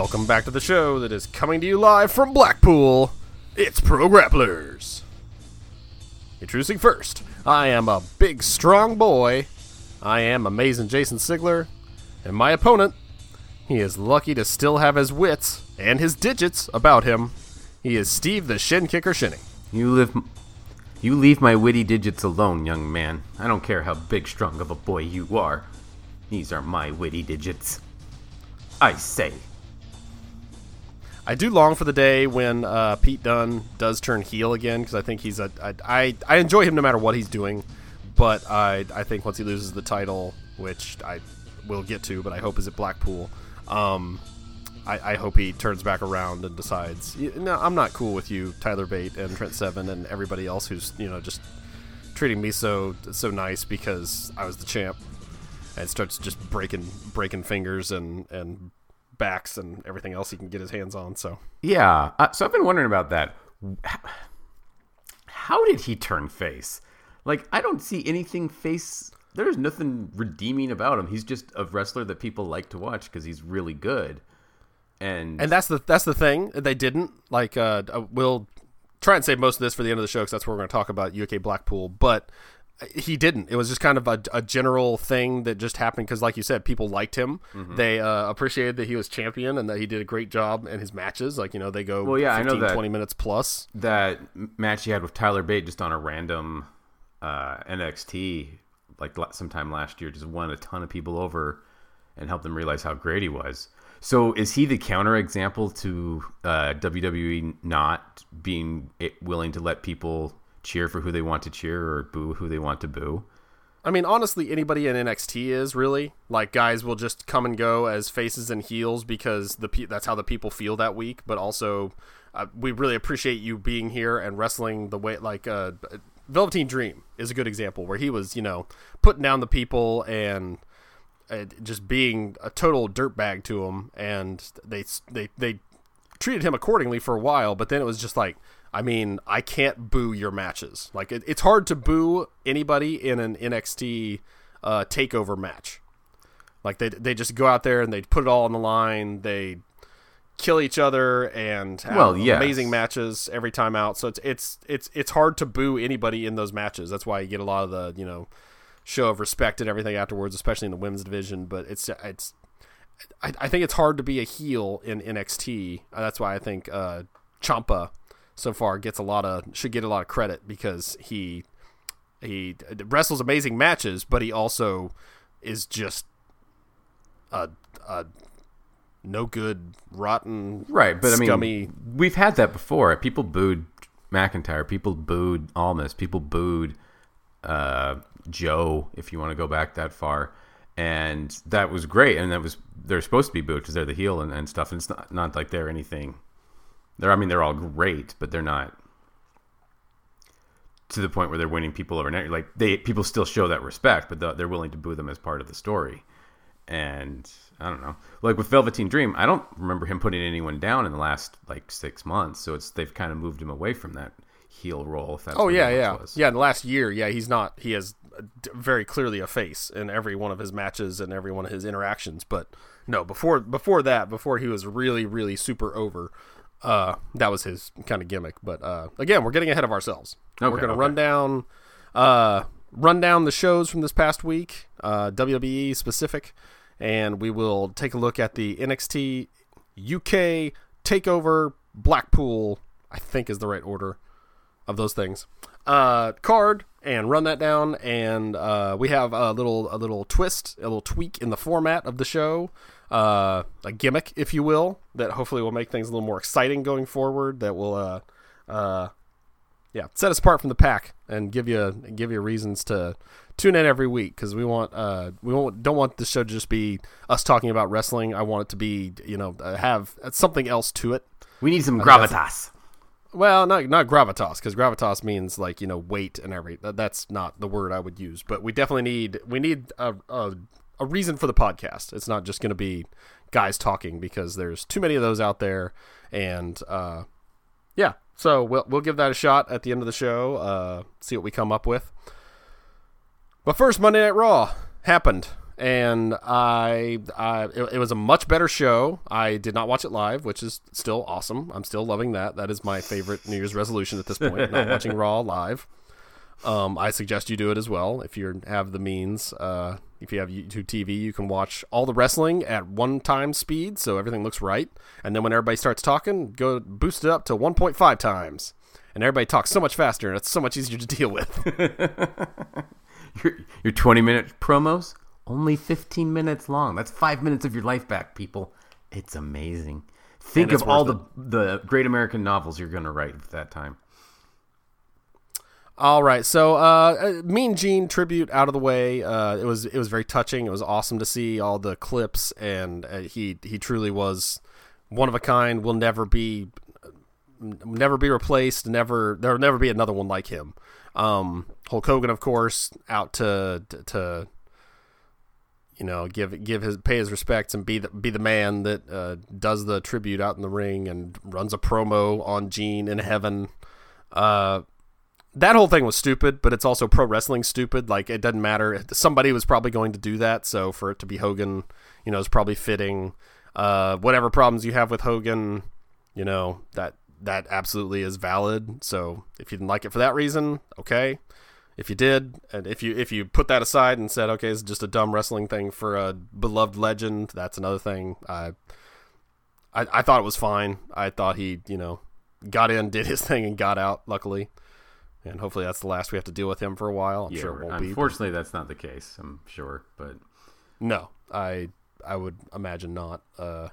Welcome back to the show that is coming to you live from Blackpool. It's Pro Grapplers. Introducing first, I am a big, strong boy. I am amazing Jason Sigler. And my opponent, he is lucky to still have his wits and his digits about him. He is Steve the Shin Kicker Shinny. You live. You leave my witty digits alone, young man. I don't care how big strong of a boy you are. These are my witty digits. I say. I do long for the day when uh, Pete Dunne does turn heel again because I think he's a I, I I enjoy him no matter what he's doing, but I I think once he loses the title, which I will get to, but I hope is at Blackpool. Um, I, I hope he turns back around and decides, no, I'm not cool with you, Tyler Bate and Trent Seven and everybody else who's you know just treating me so so nice because I was the champ, and starts just breaking breaking fingers and and backs and everything else he can get his hands on. So Yeah. Uh, so I've been wondering about that. How did he turn face? Like, I don't see anything face. There's nothing redeeming about him. He's just a wrestler that people like to watch because he's really good. And, and that's the that's the thing they didn't like. Uh, uh, we'll try and save most of this for the end of the show because that's where we're going to talk about UK Blackpool. But he didn't. It was just kind of a, a general thing that just happened because, like you said, people liked him. Mm-hmm. They uh, appreciated that he was champion and that he did a great job in his matches. Like you know, they go Well, yeah, I know 15, that. 20 minutes plus. that match he had with Tyler Bate just on a random uh, NXT, like sometime last year, just won a ton of people over and helped them realize how great he was. So is he the counter example to uh, WWE not being willing to let people cheer for who they want to cheer or boo who they want to boo? I mean, honestly, anybody in NXT is really like guys will just come and go as faces and heels because the pe- that's how the people feel that week. But also, uh, we really appreciate you being here and wrestling the way like uh, Velveteen Dream is a good example where he was you know putting down the people and uh, just being a total dirtbag to him, and they they they treated him accordingly for a while. But then it was just like. I mean, I can't boo your matches. Like it, it's hard to boo anybody in an NXT uh, takeover match. Like they they just go out there and they put it all on the line. They kill each other and have Well, yes. amazing matches every time out. So it's it's it's it's hard to boo anybody in those matches. That's why you get a lot of the you know show of respect and everything afterwards, especially in the women's division. But it's it's I, I think it's hard to be a heel in NXT. That's why I think uh, Ciampa so far gets a lot of should get a lot of credit because he he wrestles amazing matches, but he also is just a, a no good, rotten, Right, but I mean, we've had that before. People booed McIntyre. People booed Almas. People booed uh, Joe, if you want to go back that far, and that was great. And that was they're supposed to be booed because they're the heel and, and stuff. And it's not not like they're anything. They're I mean they're all great, but they're not to the point where they're winning people over. Like they people still show that respect, but they're willing to boo them as part of the story. And I don't know, like with Velveteen Dream, I don't remember him putting anyone down in the last like six months. So it's they've kind of moved him away from that heel role. If that's Oh yeah, yeah, was. yeah. In the last year, yeah, he's not. He is d- very clearly a face in every one of his matches and every one of his interactions. But no, before before that, before he was really really super over, uh, that was his kind of gimmick. But uh, again, we're getting ahead of ourselves. we're gonna okay. run down, uh, run down the shows from this past week, uh, WWE specific, and we will take a look at the NXT UK Takeover Blackpool. I think is the right order of those things. Uh, card and run that down, and uh, we have a little a little twist, a little tweak in the format of the show, uh, a gimmick, if you will, that hopefully will make things a little more exciting going forward. That will, uh, uh, yeah, set us apart from the pack and give you give you reasons to tune in every week because we want uh we won't, don't want this show to just be us talking about wrestling. I want it to be you know uh, have something else to it. We need some gravitas. Well, not not gravitas because gravitas means like you know weight and every. that- That's not the word I would use, but we definitely need we need a a, a reason for the podcast. It's not just going to be guys talking because there's too many of those out there, and uh, yeah. So we'll we'll give that a shot at the end of the show. Uh, see what we come up with. But first, Monday Night Raw happened, and I, I it, it was a much better show. I did not watch it live, which is still awesome. I'm still loving that. That is my favorite New Year's resolution at this point. not watching Raw live. Um, I suggest you do it as well if you have the means. Uh, if you have YouTube TV, you can watch all the wrestling at one time speed, so everything looks right. And then when everybody starts talking, go boost it up to 1.5 times, and everybody talks so much faster, and it's so much easier to deal with. your your 20 minute promos only 15 minutes long. That's five minutes of your life back, people. It's amazing. Think of all the the great American novels you're going to write at that time. All right, so uh, uh, Mean Gene tribute out of the way. Uh, it was it was very touching. It was awesome to see all the clips, and uh, he he truly was one of a kind. Will never be never be replaced. Never there will never be another one like him. Um, Hulk Hogan, of course, out to to you know give give his pay his respects and be the be the man that uh, does the tribute out in the ring and runs a promo on Gene in heaven. Uh, that whole thing was stupid, but it's also pro wrestling stupid. Like it doesn't matter. Somebody was probably going to do that, so for it to be Hogan, you know, is probably fitting. Uh, whatever problems you have with Hogan, you know that that absolutely is valid. So if you didn't like it for that reason, okay. If you did, and if you if you put that aside and said, okay, it's just a dumb wrestling thing for a beloved legend, that's another thing. I I, I thought it was fine. I thought he, you know, got in, did his thing, and got out. Luckily and hopefully that's the last we have to deal with him for a while. I'm yeah, sure it won't be. unfortunately, that's not the case. I'm sure, but No, I I would imagine not. Uh,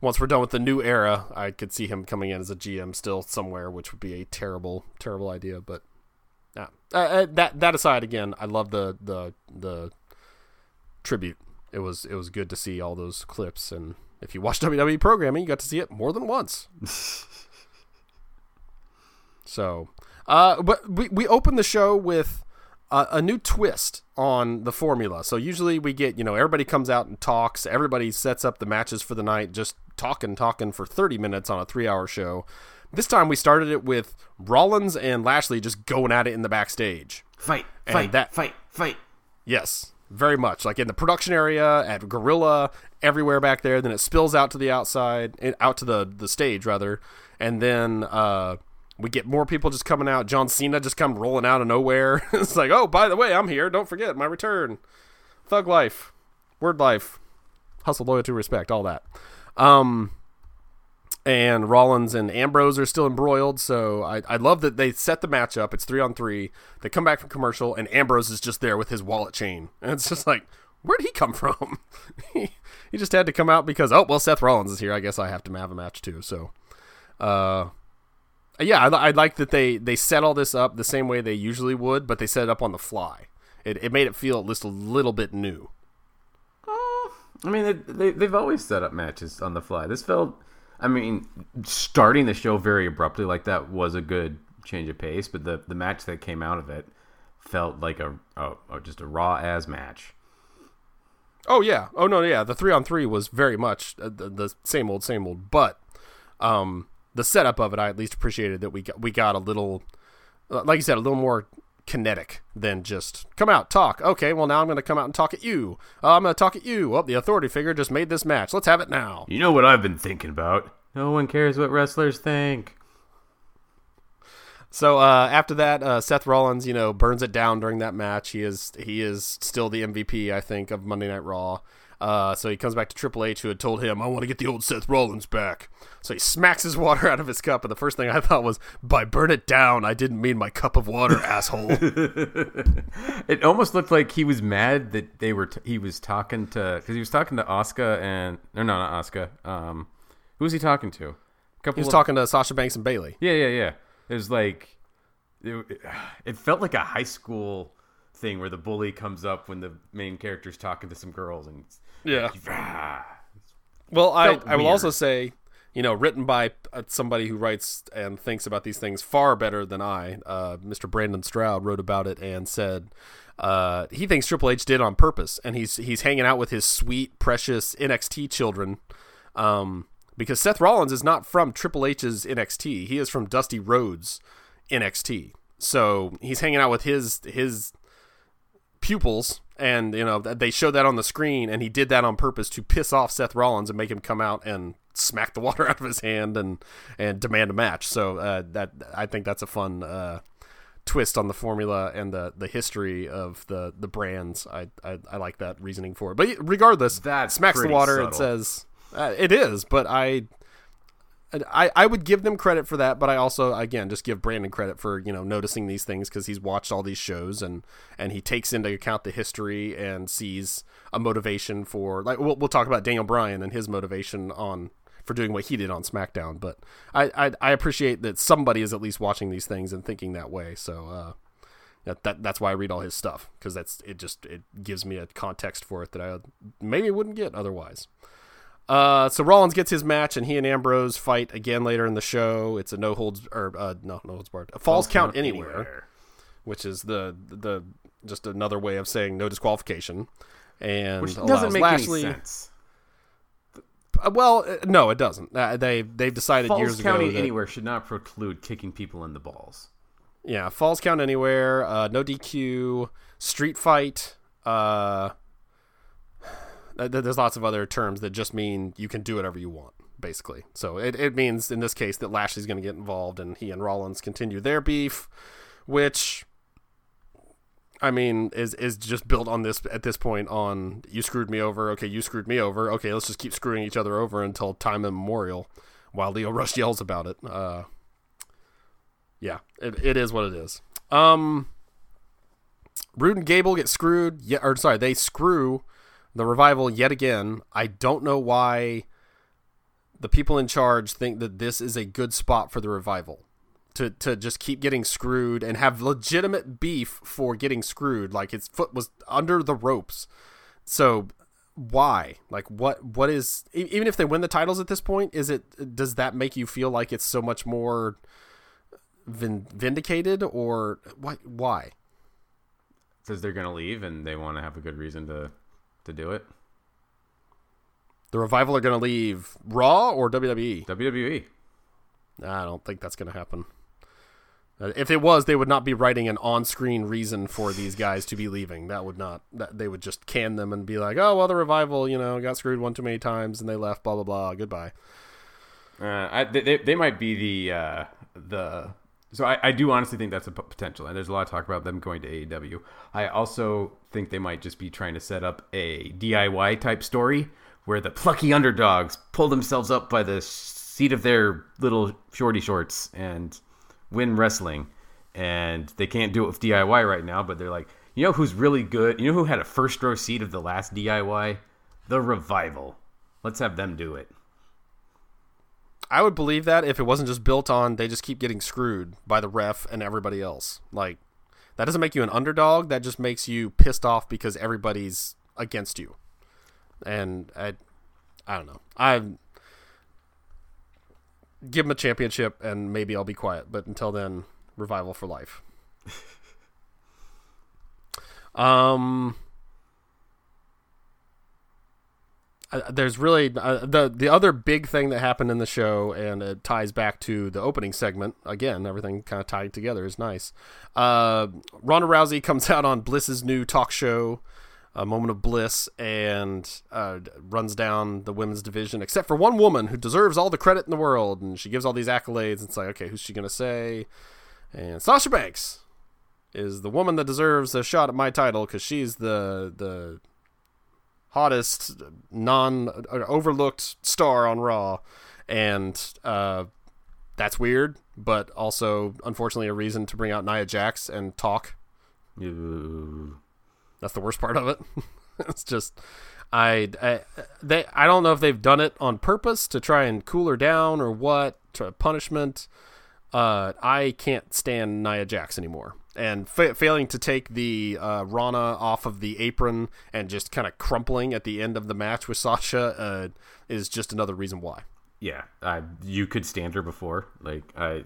once we're done with the new era, I could see him coming in as a GM still somewhere, which would be a terrible, terrible idea. But yeah, uh, uh, that that aside, again, I love the the the tribute. It was it was good to see all those clips, and if you watch WWE programming, you got to see it more than once. so, uh, but we we opened the show with a, a new twist on the formula. So usually we get you know everybody comes out and talks, everybody sets up the matches for the night, just talking talking for thirty minutes on a three hour show. This time we started it with Rollins and Lashley just going at it in the backstage. fight, And fight, that- fight, fight. Yes, very much. Like in the production area, at Gorilla, everywhere back there. Then it spills out to the outside, eh, out to the the stage rather, and then uh, we get more people just coming out. John Cena just come rolling out of nowhere. it's like, oh, by the way, I'm here. Don't forget my return. Thug life, word life, hustle, loyalty, respect, all that. Um, and Rollins and Ambrose are still embroiled. So I, I love that they set the match up. It's three on three. They come back from commercial, and Ambrose is just there with his wallet chain. And it's just like, where'd he come from? he, he just had to come out because, oh, well, Seth Rollins is here. I guess I have to have a match too. So, uh, yeah, I, I like that they, they set all this up the same way they usually would, but they set it up on the fly. It, it made it feel at least a little bit new. I mean, they, they, they've always set up matches on the fly. This felt, I mean, starting the show very abruptly like that was a good change of pace, but the, the match that came out of it felt like a, a just a raw as match. Oh yeah. Oh no, yeah. The three on three was very much uh, the, the same old, same old. But um, the setup of it, I at least appreciated that we got we got a little, uh, like you said, a little more kinetic than just come out talk. Okay, well now I'm going to come out and talk at you. Uh, I'm going to talk at you. Oh, the authority figure just made this match. Let's have it now. You know what I've been thinking about? No one cares what wrestlers think. So uh, after that, uh, Seth Rollins, you know, burns it down during that match. He is he is still the MVP, I think, of Monday Night Raw. Uh, so he comes back to Triple H, who had told him, "I want to get the old Seth Rollins back." So he smacks his water out of his cup, and the first thing I thought was, "By burn it down, I didn't mean my cup of water, asshole." It almost looked like he was mad that they were. T- he was talking to because he was talking to Asuka and or no, not Asuka. Um, who was he talking to? A couple He was of- talking to Sasha Banks and Bayley. Yeah, yeah, yeah. It was like it, it felt like a high school thing where the bully comes up when the main character's talking to some girls and Yeah. ah. Well, I, I will also say, you know, written by uh, somebody who writes and thinks about these things far better than I. Uh, Mr. Brandon Stroud wrote about it and said uh, he thinks Triple H did on purpose, and he's he's hanging out with his sweet, precious NXT children. Um, because Seth Rollins is not from Triple H's NXT; he is from Dusty Rhodes NXT. So he's hanging out with his his pupils, and you know they showed that on the screen, and he did that on purpose to piss off Seth Rollins and make him come out and smack the water out of his hand and and demand a match. So uh, that I think that's a fun uh, twist on the formula and the the history of the the brands. I I, I like that reasoning for it. But regardless, that smacks the water subtle. and says uh, it is. But I I, I would give them credit for that, but I also again just give Brandon credit for you know noticing these things because he's watched all these shows and and he takes into account the history and sees a motivation for like we'll, we'll talk about Daniel Bryan and his motivation on for doing what he did on SmackDown, but I I, I appreciate that somebody is at least watching these things and thinking that way. So uh, that, that that's why I read all his stuff because that's it just it gives me a context for it that I maybe wouldn't get otherwise. Uh, so Rollins gets his match, and he and Ambrose fight again later in the show. It's a no holds or uh, no no holds barred, a falls, falls count, count anywhere, anywhere, which is the the just another way of saying no disqualification, and which doesn't make Lashley, any sense. Uh, well, uh, no, it doesn't. Uh, they they've decided falls years counting ago that, anywhere should not preclude kicking people in the balls. Yeah, falls count anywhere. Uh, no DQ, street fight. Uh, there's lots of other terms that just mean you can do whatever you want, basically. So it, it means in this case that Lashley's going to get involved and he and Rollins continue their beef, which I mean is is just built on this at this point on you screwed me over, okay, you screwed me over, okay, let's just keep screwing each other over until time immemorial while Lio Rush yells about it. Uh, yeah, it, it is what it is. Um, Roode and Gable get screwed. Yeah, or sorry, they screw the revival yet again. I don't know why the people in charge think that this is a good spot for the revival to to just keep getting screwed and have legitimate beef for getting screwed like his foot was under the ropes. So why? Like what what is even if they win the titles at this point is it does that make you feel like it's so much more vindicated or why why? Says they're to leave and they want to have a good reason to to do it. The revival are going to leave Raw or WWE. WWE. I don't think that's going to happen. Uh, if it was, they would not be writing an on-screen reason for these guys to be leaving. That would not. That they would just can them and be like, "Oh well, the revival, you know, got screwed one too many times and they left. Blah blah blah. Goodbye." Uh, I, they, they might be the uh, the so I, I do honestly think that's a potential, and there's a lot of talk about them going to AEW. I also think they might just be trying to set up a DIY type story where the plucky underdogs pull themselves up by the seat of their little shorty shorts and win wrestling. And they can't do it with DIY right now, but they're like, you know who's really good? You know who had a first row seat of the last DIY? The Revival. Let's have them do it. I would believe that if it wasn't just built on they just keep getting screwed by the ref and everybody else. Like that doesn't make you an underdog. That just makes you pissed off because everybody's against you. And I, I don't know. I give him a championship and maybe I'll be quiet. But until then, revival for life. um, uh, there's really uh, the the other big thing that happened in the show, and it ties back to the opening segment. Again, everything kind of tied together is nice. Uh, Ronda Rousey comes out on Bliss's new talk show, a moment of bliss, and uh, runs down the women's division, except for one woman who deserves all the credit in the world, and she gives all these accolades. And it's like, okay, who's she gonna say? And Sasha Banks is the woman that deserves a shot at my title because she's the the hottest non overlooked star on Raw, and uh, that's weird, but also unfortunately a reason to bring out Nia Jax and talk. Ooh. That's the worst part of it. it's just I, I they I don't know if they've done it on purpose to try and cool her down or what to punishment. Uh, I can't stand Nia Jax anymore and fa- failing to take the uh, Rana off of the apron and just kind of crumpling at the end of the match with Sasha uh, is just another reason why. Yeah, uh, you could stand her before. Like I,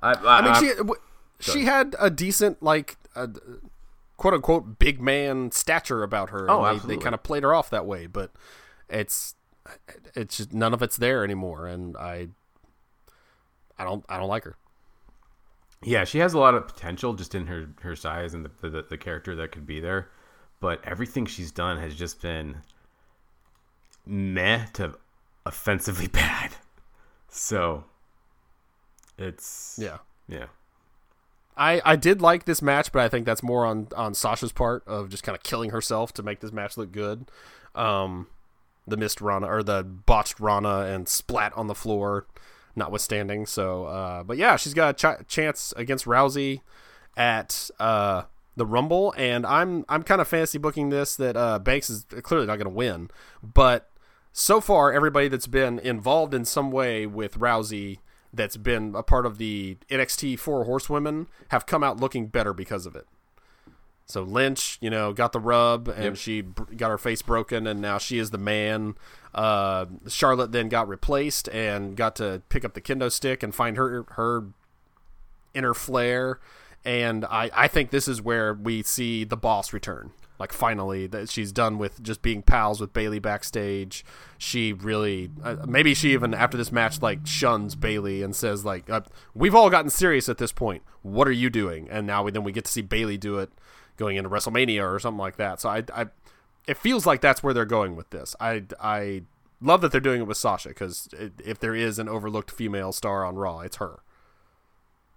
I, I, I mean, she w- she had a decent like quote unquote big man stature about her. Oh, they. They kind of played her off that way, but it's it's just, none of it's there anymore, and I I don't I don't like her. Yeah, she has a lot of potential just in her her size and the the, the character that could be there, but everything she's done has just been meh to offensively bad. So it's Yeah. yeah. I, I did like this match, but I think that's more on, on Sasha's part of just kind of killing herself to make this match look good. Um, the missed Rana or the botched Rana and splat on the floor, notwithstanding. So, uh, but yeah, she's got a ch- chance against Rousey at uh, the Rumble, and I'm I'm kind of fantasy booking this that uh, Banks is clearly not going to win, but so far everybody that's been involved in some way with Rousey that's been a part of the NXT Four Horsewomen have come out looking better because of it. So Lynch, you know, got the rub and Yep. she br- got her face broken, and now she is the man. Uh, Charlotte then got replaced and got to pick up the kendo stick and find her her inner flair. And I, I think this is where we see the boss return. Like finally, that she's done with just being pals with Bayley backstage. She really, uh, maybe she even after this match like shuns Bayley and says like, uh, "We've all gotten serious at this point. What are you doing?" And now we, then we get to see Bayley do it going into WrestleMania or something like that. So I, I it feels like that's where they're going with this. I, I love that they're doing it with Sasha because if there is an overlooked female star on Raw, it's her.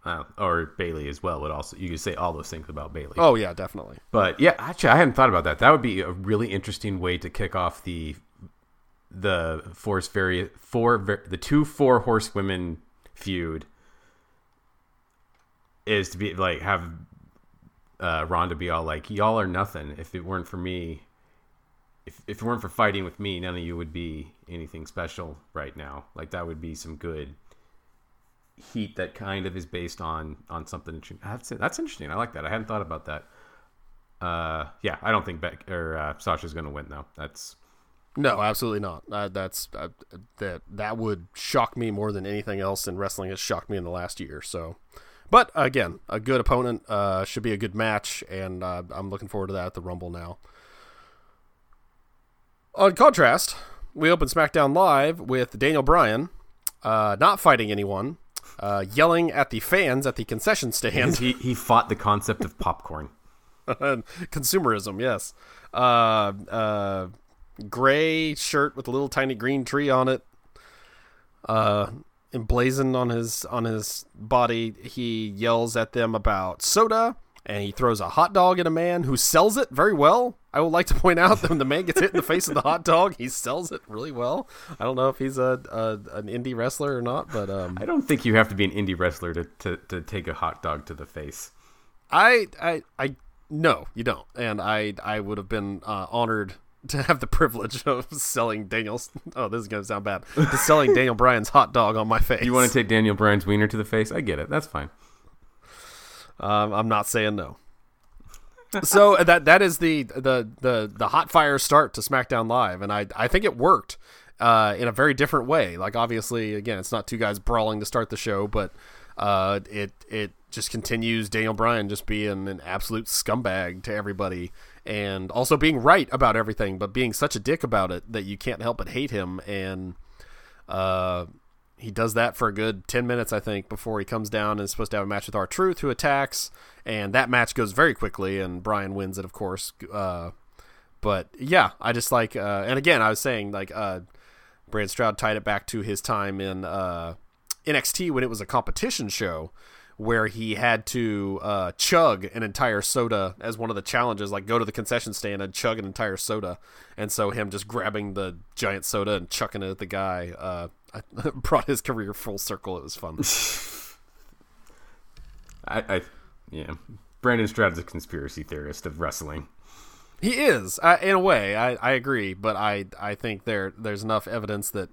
Uh, or Bayley as well would also you could say all those things about Bayley. Oh yeah, definitely. But yeah, actually, I hadn't thought about that. That would be a really interesting way to kick off the the force very four the two four horsewomen feud is to be like have uh, Ronda be all like, "Y'all are nothing. If it weren't for me, if if it weren't for fighting with me, none of you would be anything special right now." Like that would be some good heat that kind of is based on on something. That's that's interesting. I like that. I hadn't thought about that. Uh, yeah, I don't think Beck or uh, Sasha's going to win though. That's No, absolutely not. Uh, that's uh, that that would shock me more than anything else in wrestling has shocked me in the last year. So, but again, a good opponent uh, should be a good match, and uh, I'm looking forward to that at the Rumble now. On contrast, we open SmackDown Live with Daniel Bryan uh, not fighting anyone, uh, yelling at the fans at the concession stand. he he fought the concept of popcorn. Consumerism, yes. Uh, uh, gray shirt with a little tiny green tree on it. Emblazoned on his on his body, he yells at them about soda, and he throws a hot dog at a man who sells it very well. I would like to point out that when the man gets hit in the face with the hot dog, he sells it really well. I don't know if he's a, a an indie wrestler or not, but um, I don't think you have to be an indie wrestler to, to, to take a hot dog to the face. I I I no, you don't. And I I would have been uh, honored to have the privilege of selling Daniel's. Oh, this is gonna sound bad. To selling Daniel Bryan's hot dog on my face. You want to take Daniel Bryan's wiener to the face? I get it. That's fine. Um, I'm not saying no. so uh, that that is the the the the hot fire start to SmackDown Live, and I I think it worked uh, in a very different way. Like obviously, again, it's not two guys brawling to start the show, but uh, it it just continues Daniel Bryan just being an absolute scumbag to everybody, and also being right about everything, but being such a dick about it that you can't help but hate him. And uh, he does that for a good 10 minutes, I think, before he comes down and is supposed to have a match with R-Truth, who attacks. And that match goes very quickly, and Bryan wins it, of course. Uh, but yeah, I just like, uh, and again, I was saying, like, uh, Brad Stroud tied it back to his time in uh, NXT when it was a competition show where he had to uh, chug an entire soda as one of the challenges, like go to the concession stand and chug an entire soda. And so him just grabbing the giant soda and chucking it at the guy uh, brought his career full circle. It was fun. I, I yeah. Brandon Stroud's a conspiracy theorist of wrestling. He is, uh, in a way. I, I agree, but I I think there there's enough evidence that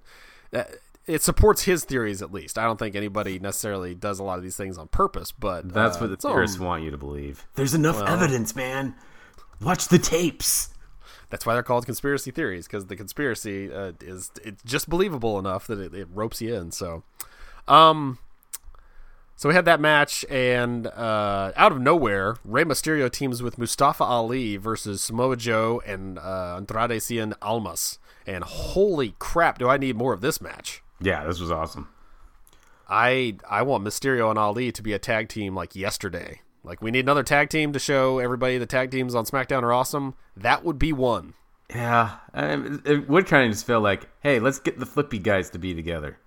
uh, it supports his theories at least. I don't think anybody necessarily does a lot of these things on purpose, but That's uh, what the some- theorists want you to believe. There's enough evidence, man. Watch the tapes. That's why they're called conspiracy theories because the conspiracy uh, is it's just believable enough that it, it ropes you in. So, um, so we had that match, and uh, out of nowhere, Rey Mysterio teams with Mustafa Ali versus Samoa Joe and uh, Andrade Cien Almas. And holy crap, do I need more of this match? Yeah, this was awesome. I I want Mysterio and Ali to be a tag team like yesterday. Like we need another tag team to show everybody the tag teams on SmackDown are awesome. That would be one. Yeah, um, it would kind of just feel like, hey, let's get the flippy guys to be together.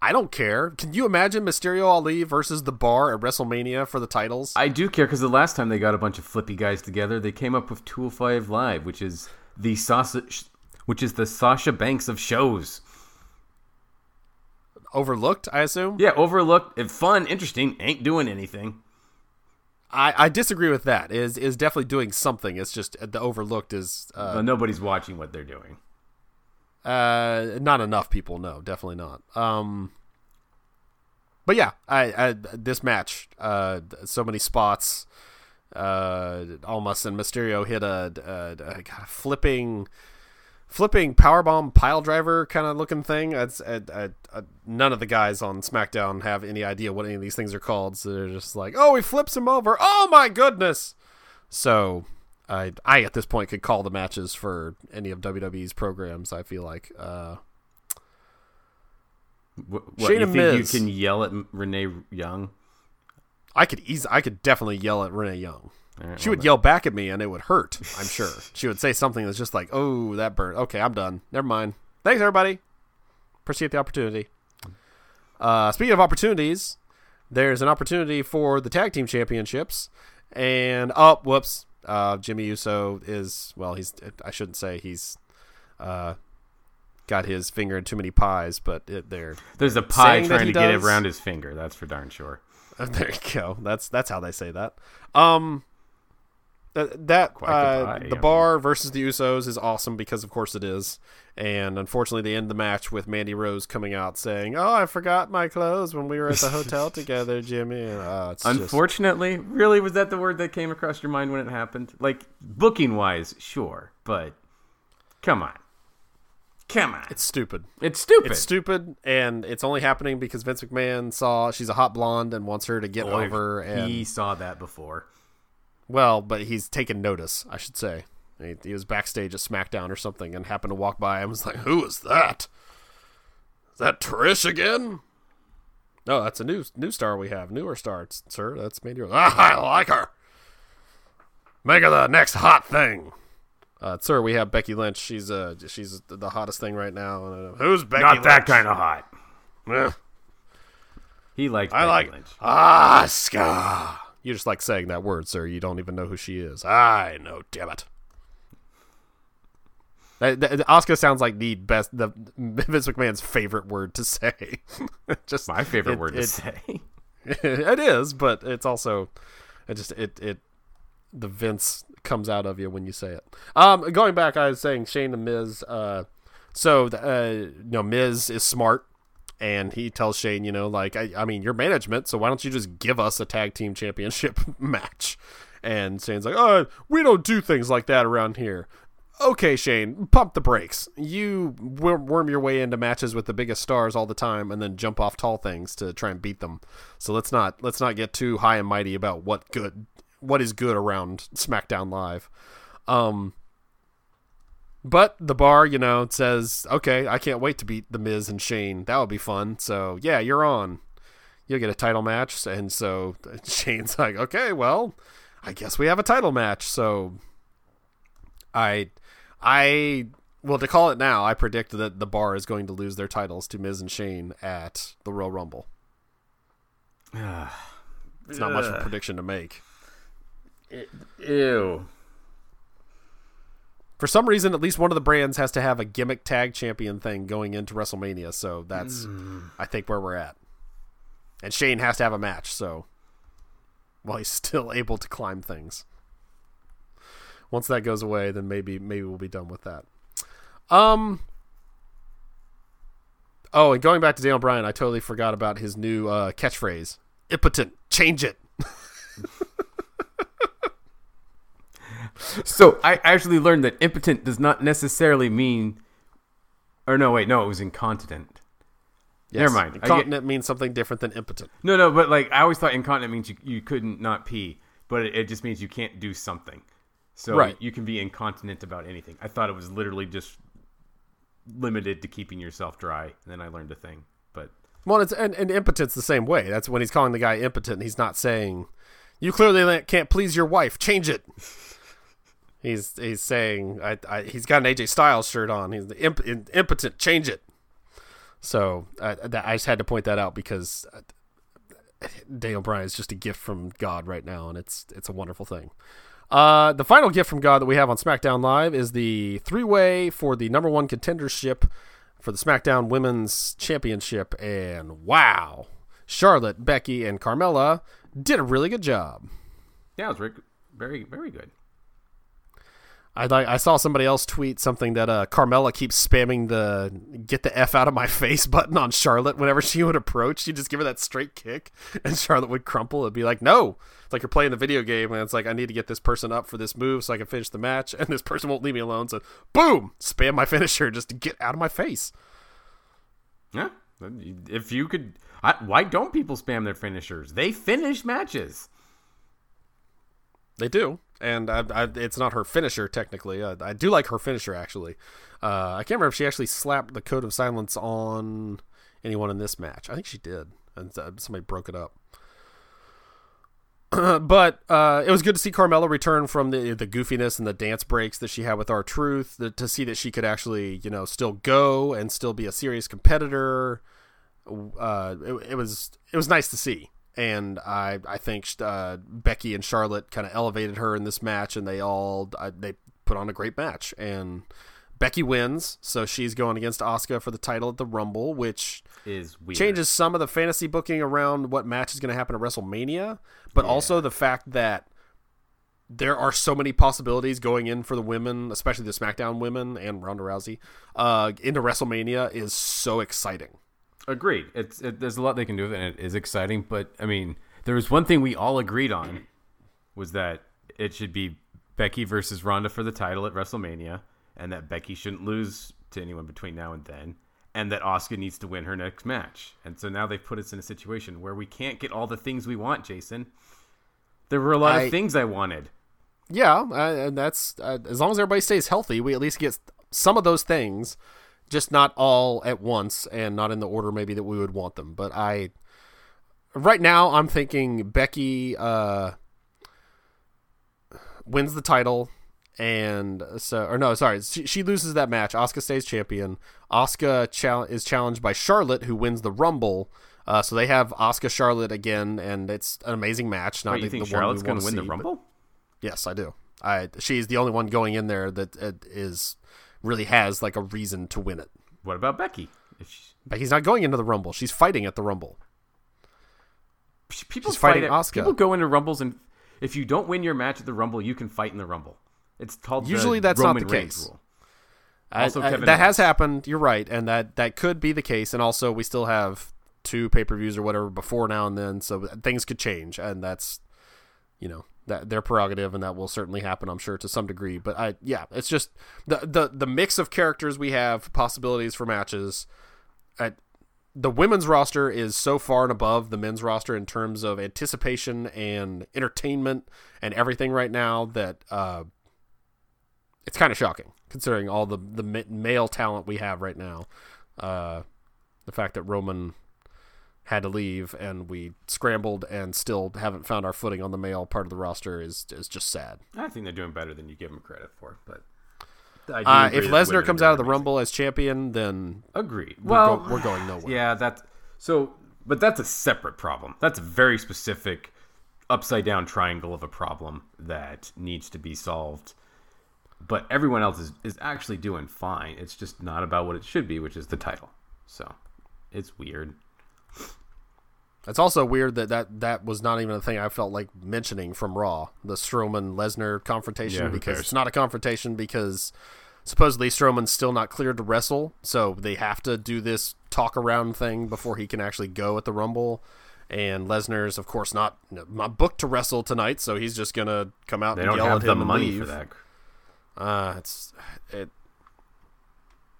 I don't care. Can you imagine Mysterio Ali versus the Bar at WrestleMania for the titles? I do care because the last time they got a bunch of flippy guys together, they came up with 205 Live, which is the sausage, which is the Sasha Banks of shows. Overlooked, I assume. Yeah, overlooked, fun, interesting. Ain't doing anything. I, I disagree with that. Is is definitely doing something. It's just the overlooked is uh, But nobody's watching what they're doing. uh not enough people. No, definitely not. Um, but yeah, I, I this match, uh, so many spots. Uh, Almas and Mysterio hit a, a, a flipping, flipping powerbomb pile driver kind of looking thing. Uh, uh, uh, none of the guys on SmackDown have any idea what any of these things are called. So they're just like, oh, he flips him over. Oh my goodness! So I, I at this point could call the matches for any of WWE's programs. I feel like. Uh, What, what, Shayna you think Miz. you can yell at Renee Young? I could easy, I could definitely yell at Renee Young. Right, She well, would yell back at me, and it would hurt. I'm sure she would say something that's just like, "Oh, that burnt." Okay, I'm done. Never mind. Thanks, everybody. Appreciate the opportunity. Uh, speaking of opportunities, there's an opportunity for the tag team championships, and oh, whoops, uh, Jimmy Uso is well. He's I shouldn't say he's uh, got his finger in too many pies, but it, they're There's a pie trying to get it around his finger. That's for darn sure. there you go. That's that's how they say that. Um, th- that the uh, the bar versus the Usos is awesome because of course it is, and unfortunately they end the match with Mandy Rose coming out saying, "Oh, I forgot my clothes when we were at the hotel together, Jimmy." And, uh, it's just, Unfortunately, really, was that the word that came across your mind when it happened? Like booking wise, sure, but come on, come on, it's stupid. it's stupid. It's stupid, and it's only happening because Vince McMahon saw she's a hot blonde and wants her to get Boy, over. And he saw that before. Well, but he's taken notice, I should say. He, he was backstage at SmackDown or something and happened to walk by and was like, Who is that? Is that Trish again? No, that's a new new star we have. Newer star, sir. That's Mandy Rose. Ah, I like her. Make her the next hot thing. Uh, sir, we have Becky Lynch. She's uh she's the hottest thing right now. Uh, Who's Becky Not Lynch? that kind of hot. Eh, He liked. I Becky like Lynch. Asuka. You just like saying that word, sir. You don't even know who she is. I know, damn it. That, that, Asuka sounds like the best, the Vince McMahon's favorite word to say. just My favorite it- word to it- say. it is, but it's also, it just it it the Vince comes out of you when you say it. Um, going back, I was saying Shane and Miz. Uh, so the, uh, you know, Miz is smart, and he tells Shane, you know, like I, I mean, you're management, so why don't you just give us a tag team championship match? And Shane's like, oh, we don't do things like that around here. Okay, Shane, pump the brakes. You wor- worm your way into matches with the biggest stars all the time, and then jump off tall things to try and beat them. So let's not let's not get too high and mighty about what good what is good around SmackDown Live. Um, but the bar, you know, says, okay, I can't wait to beat the Miz and Shane. That would be fun. So yeah, you're on. You'll get a title match, and so Shane's like, okay, well, I guess we have a title match. So I, I, well, to call it now, I predict that the bar is going to lose their titles to Miz and Shane at the Royal Rumble. It's not much of a prediction to make. Ew. For some reason, at least one of the brands has to have a gimmick tag champion thing going into WrestleMania. So that's, I think, where we're at. And Shane has to have a match. So, while he's still able to climb things, once that goes away, then maybe maybe we'll be done with that. Um. Oh, and going back to Daniel Bryan, I totally forgot about his new uh, catchphrase: "Impotent, change it." So I actually learned that impotent does not necessarily mean, or no, wait, no, it was incontinent. Never mind. I get- Incontinent means something different than impotent. No, no, but like I always thought incontinent means you, you couldn't not pee, but it, it just means you can't do something. So Right. you can be incontinent about anything. I thought it was literally just limited to keeping yourself dry, and then I learned a thing. But Well, it's and, and impotent's the same way. That's when he's calling the guy impotent. He's not saying, "You clearly can't please your wife. Change it." he's he's saying, I, I, "He's got an AJ Styles shirt on. He's imp, impotent. Change it." So I, I just had to point that out because uh, Daniel Bryan is just a gift from God right now, and it's it's a wonderful thing. Uh, the final gift from God that we have on SmackDown Live is the three way for the number one contendership for the SmackDown Women's Championship. And wow, Charlotte, Becky, and Carmella did a really good job. Yeah, it was very, very good. I like I saw somebody else tweet something that uh, Carmella keeps spamming the "get the f out of my face" button on Charlotte whenever she would approach. She'd just give her that straight kick, and Charlotte would crumple. It'd be like, "No!" It's like you're playing the video game, and it's like I need to get this person up for this move so I can finish the match, and this person won't leave me alone. So, boom, spam my finisher just to get out of my face. Yeah, if you could, I, why don't people spam their finishers? They finish matches. They do and I, I, it's not her finisher technically. I, I, do like her finisher actually. Uh, I can't remember if she actually slapped the code of silence on anyone in this match. I think she did, and uh, somebody broke it up. but uh, it was good to see Carmella return from the the goofiness and the dance breaks that she had with R-Truth To see that she could actually, you know, still go and still be a serious competitor. Uh, it, it was it was nice to see and I I think uh, Becky and Charlotte kind of elevated her in this match, and they all uh, they put on a great match. And Becky wins, so she's going against Asuka for the title at the Rumble, which is weird. changes some of the fantasy booking around what match is going to happen at WrestleMania, but yeah. also the fact that there are so many possibilities going in for the women, especially the SmackDown women and Ronda Rousey, uh, into WrestleMania is so exciting. Agreed. It's it, there's a lot they can do with it, and it is exciting. But I mean, there was one thing we all agreed on was that it should be Becky versus Ronda for the title at WrestleMania, and that Becky shouldn't lose to anyone between now and then, and that Asuka needs to win her next match. And so now they've put us in a situation where we can't get all the things we want, Jason. There were a lot I, of things I wanted. Yeah, uh, and that's uh, as long as everybody stays healthy, we at least get some of those things just not all at once and not in the order maybe that we would want them. But I, right now, I'm thinking Becky uh, wins the title, and so or no, sorry, she, she loses that match. Asuka stays champion. Asuka chal- is challenged by Charlotte, who wins the Rumble. Uh, so they have Asuka Charlotte again, and it's an amazing match. Not Wait, you think the Charlotte's going to win see, the Rumble? Yes, I do. I she's the only one going in there that uh, is really has like a reason to win it. What about Becky? If Becky's not going into the Rumble. She's fighting at the Rumble. People She's fighting Asuka. People go into Rumbles, and if you don't win your match at the Rumble, you can fight in the Rumble. It's called usually that's Roman not the case. Rule. Also, I, I, that has happened. You're right, and that that could be the case. And also, we still have two pay per views or whatever before now and then, so uh, things could change, and that's you know that their prerogative, and that will certainly happen, I'm sure, to some degree. But I, yeah, it's just the the the mix of characters we have, possibilities for matches. At the women's roster is so far and above the men's roster in terms of anticipation and entertainment and everything right now that uh, it's kind of shocking considering all the the male talent we have right now. Uh, the fact that Roman had to leave and we scrambled and still haven't found our footing on the male part of the roster is is just sad. I think they're doing better than you give them credit for, but uh, if Lesnar comes out of the amazing. Rumble as champion, then agreed. We're well, go, we're going nowhere. Yeah, that's so, but that's a separate problem. That's a very specific upside down triangle of a problem that needs to be solved. But everyone else is, is actually doing fine. It's just not about what it should be, which is the title. So it's weird. It's also weird that, that that was not even a thing I felt like mentioning from Raw, the Strowman Lesnar confrontation, yeah, because it's not a confrontation because supposedly Strowman's still not cleared to wrestle, so they have to do this talk around thing before he can actually go at the Rumble. And Lesnar's, of course, not not booked to wrestle tonight, so he's just gonna come out they and yell at him and money leave. for that. Uh, it's it.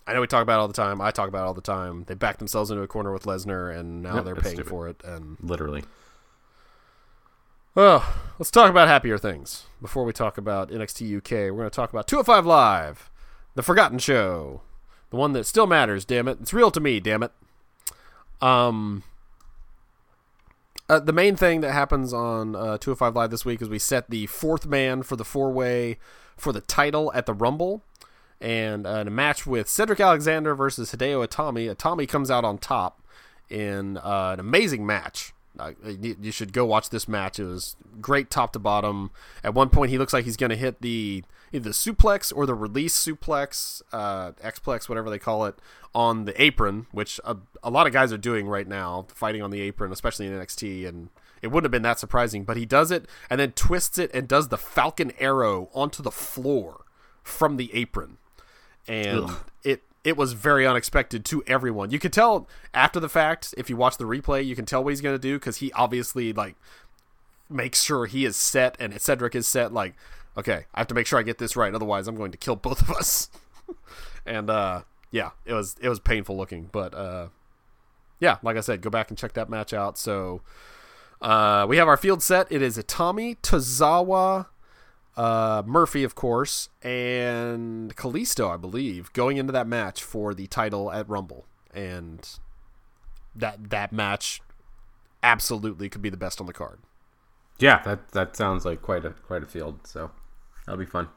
I know we talk about it all the time. I talk about it all the time. They backed themselves into a corner with Lesnar, and now yep, they're paying stupid. for it. And literally. Well, let's talk about happier things before we talk about NXT UK. We're going to talk about 205 Live, the Forgotten Show, the one that still matters. Damn it, it's real to me. Damn it. Um, uh, the main thing that happens on uh, 205 Live this week is we set the fourth man for the four way for the title at the Rumble. And uh, in a match with Cedric Alexander versus Hideo Itami, Itami comes out on top in uh, an amazing match. Uh, you should go watch this match. It was great top to bottom. At one point, he looks like he's going to hit the either the suplex or the release suplex, uh, Xplex, whatever they call it, on the apron, which a, a lot of guys are doing right now, fighting on the apron, especially in NXT. And it wouldn't have been that surprising, but he does it and then twists it and does the Falcon Arrow onto the floor from the apron, and Ugh. it it was very unexpected to everyone. You could tell after the fact if you watch the replay, you can tell what he's going to do because he obviously like makes sure he is set and Cedric is set. Like, okay, I have to make sure I get this right, otherwise I'm going to kill both of us. and uh, yeah, it was it was painful looking, but uh, yeah, like I said, go back and check that match out. So uh, we have our field set. It is Itami, Tozawa, uh, Murphy, of course, and Kalisto, I believe, going into that match for the title at Rumble, and that that match absolutely could be the best on the card. Yeah, that that sounds like quite a quite a field. So that'll be fun.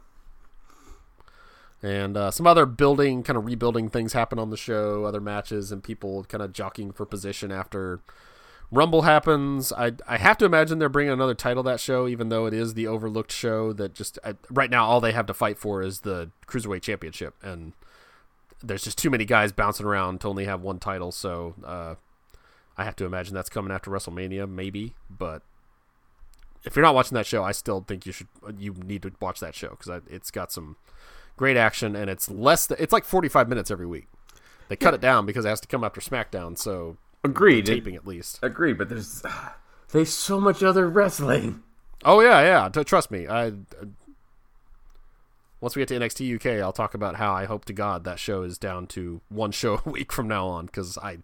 And uh, some other building, kind of rebuilding things happen on the show, other matches, and people kind of jockeying for position after Rumble happens. I I have to imagine they're bringing another title that show, even though it is the overlooked show that just I, right now all they have to fight for is the cruiserweight championship, and there's just too many guys bouncing around to only have one title. So uh, I have to imagine that's coming after WrestleMania, maybe. But if you're not watching that show, I still think you should you need to watch that show because it's got some great action and it's less. Th- it's like 45 minutes every week. They cut yeah. it down because it has to come after SmackDown. So Agreed. Taping at least. Agreed, but there's there's so much other wrestling. Oh yeah, yeah. Trust me. I once we get to NXT UK, I'll talk about how I hope to God that show is down to one show a week from now on because I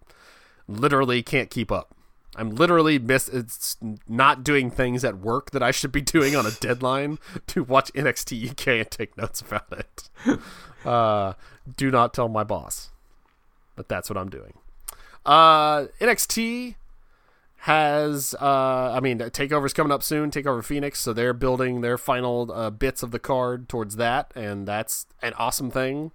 literally can't keep up. I'm literally miss it's not doing things at work that I should be doing on a deadline to watch NXT UK and take notes about it. Uh, do not tell my boss, but that's what I'm doing. Uh, NXT has, uh, I mean, Takeover's coming up soon. Takeover Phoenix, so they're building their final uh, bits of the card towards that, and that's an awesome thing.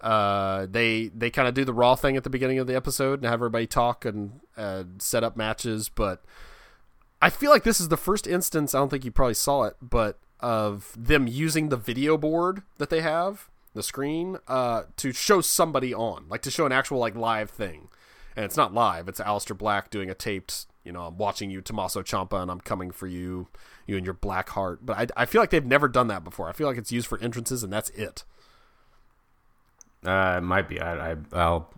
Uh, they they kind of do the Raw thing at the beginning of the episode and have everybody talk and uh, set up matches, but I feel like this is the first instance. I don't think you probably saw it, but of them using the video board that they have, the screen, uh, to show somebody on, like to show an actual like live thing and it's not live. It's Aleister Black doing a taped. You know, I'm watching you, Tommaso Ciampa, and I'm coming for you, you and your black heart. But I, I feel like they've never done that before. I feel like it's used for entrances, and that's it. Uh, it might be. I, I, I'll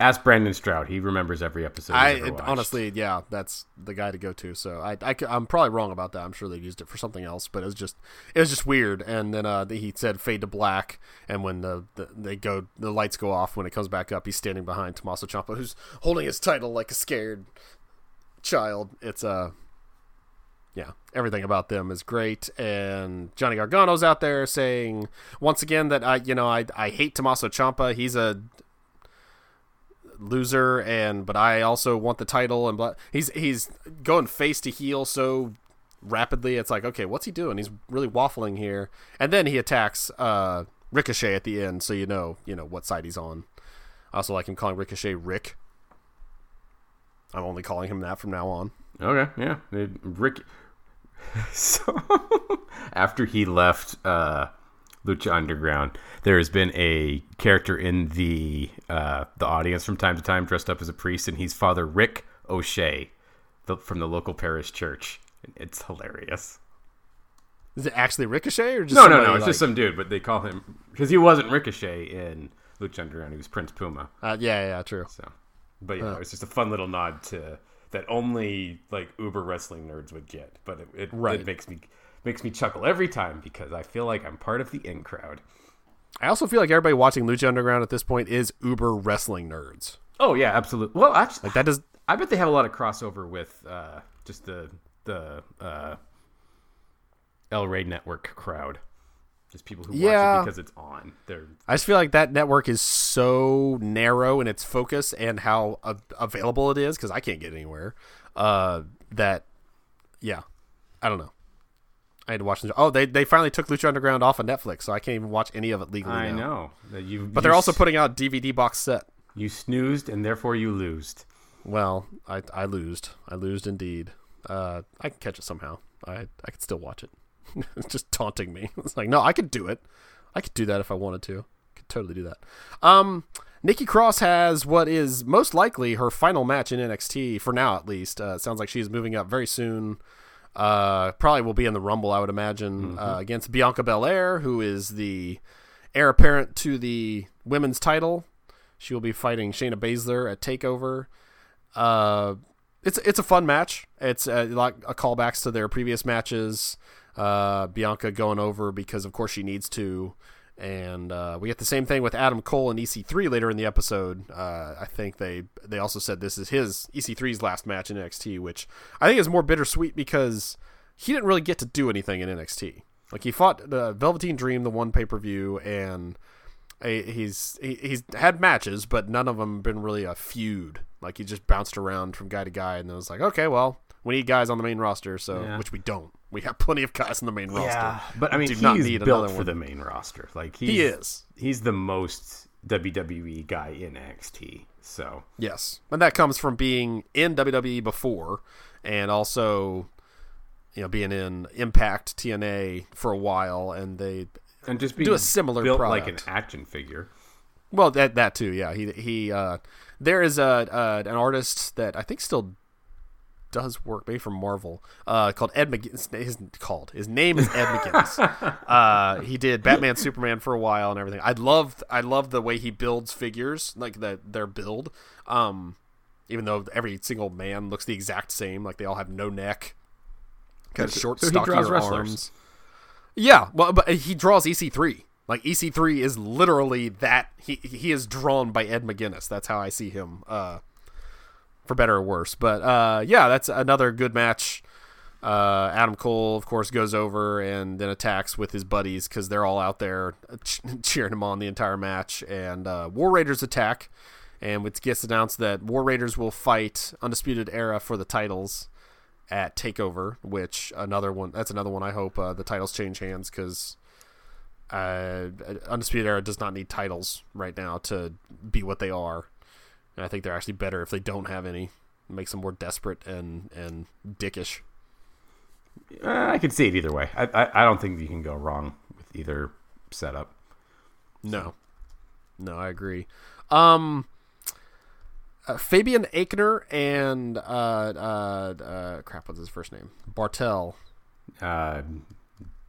ask Brandon Stroud. He remembers every episode. I honestly, yeah, that's the guy to go to. So I, I, am probably wrong about that. I'm sure they used it for something else, but it was just, it was just weird. And then uh, he said fade to black, and when the, the, they go, the lights go off. When it comes back up, he's standing behind Tommaso Ciampa, who's holding his title like a scared child. It's uh yeah, everything about them is great. And Johnny Gargano's out there saying once again that I, you know, I, I hate Tommaso Ciampa. He's a loser and but I also want the title and blah. he's he's going face to heel so rapidly it's like okay what's he doing? He's really waffling here. And then he attacks uh Ricochet at the end so you know you know what side he's on. I also like him calling Ricochet Rick. I'm only calling him that from now on. Okay yeah. Rick so after he left uh Lucha Underground, there has been a character in the uh, the audience from time to time dressed up as a priest, and he's Father Rick O'Shea the, from the local parish church. It's hilarious. Is it actually Ricochet or just no, no, no? It's like... just some dude, but they call him because he wasn't Ricochet in Lucha Underground. He was Prince Puma. Uh, yeah, yeah, true. So, but yeah, uh. it's just a fun little nod to that only like uber wrestling nerds would get. But it, it, right. it makes me makes me chuckle every time because I feel like I'm part of the in crowd. I also feel like everybody watching Lucha Underground at this point is uber wrestling nerds. Oh yeah, absolutely. Well, actually, like that does. I bet they have a lot of crossover with uh, just the the uh, El Rey Network crowd. Just people who Yeah. watch it because it's on. They're I just feel like that network is so narrow in its focus and how a- available it is because I can't get anywhere. Uh, that, yeah, I don't know. I had to watch. The, oh, they they finally took Lucha Underground off of Netflix, so I can't even watch any of it legally I now. know that you. But they're also putting out DVD box set. you snoozed and therefore you losed. Well, I I losed. I losed indeed. Uh, I can catch it somehow. I I could still watch it. it's just taunting me. It's like, no, I could do it. I could do that if I wanted to. Could totally do that. Um, Nikki Cross has what is most likely her final match in NXT for now, at least. Uh, it sounds like she's moving up very soon. Uh, probably will be in the Rumble, I would imagine, uh, against Bianca Belair, who is the heir apparent to the women's title. She will be fighting Shayna Baszler at Takeover. Uh, it's it's a fun match. It's a, like a callbacks to their previous matches. Uh, Bianca going over because of course she needs to, and uh, we get the same thing with Adam Cole and EC3 later in the episode. Uh, I think they they also said this is his EC3's last match in NXT, which I think is more bittersweet because he didn't really get to do anything in NXT. Like he fought the Velveteen Dream, the one pay per view, and he's he, he's had matches, but none of them been really a feud. Like he just bounced around from guy to guy, and it was like, okay, well, we need guys on the main roster, so Yeah. which we don't. We have plenty of guys on the main roster. Yeah, but I mean, he's not need built for one. the main roster. Like He is. He's the most WWE guy in NXT. So Yes, and that comes from being in WWE before, and also, you know, being in Impact TNA for a while, and they and just being Do a similar built like an action figure. Well, that that too, yeah. He he. Uh, there is a uh, an artist that I think still does work, maybe from Marvel, uh, called Ed McGuinness. His called his name is Ed McGuinness. uh, he did Batman, Superman for a while and everything. I love I love the way he builds figures, like the their build. Um, even though every single man looks the exact same, like they all have no neck, kind of short, so he stockier draws wrestlers. arms. Yeah, well, but he draws EC3. Like EC3 is literally that he he is drawn by Ed McGuinness. That's how I see him, uh, for better or worse. But uh, yeah, that's another good match. Uh, Adam Cole, of course, goes over and then attacks with his buddies because they're all out there ch- cheering him on the entire match. And uh, War Raiders attack, and it gets announced that War Raiders will fight Undisputed Era for the titles at Takeover, which another one. That's another one. I hope uh, the titles change hands because uh, Undisputed Era does not need titles right now to be what they are. And I think they're actually better if they don't have any. makes them more desperate and and dickish. Uh, I could see it either way. I, I I don't think you can go wrong with either setup. No, no, I agree. Um, uh, Fabian Aichner and uh, uh, uh, crap, what's his first name? Bartel, Uh,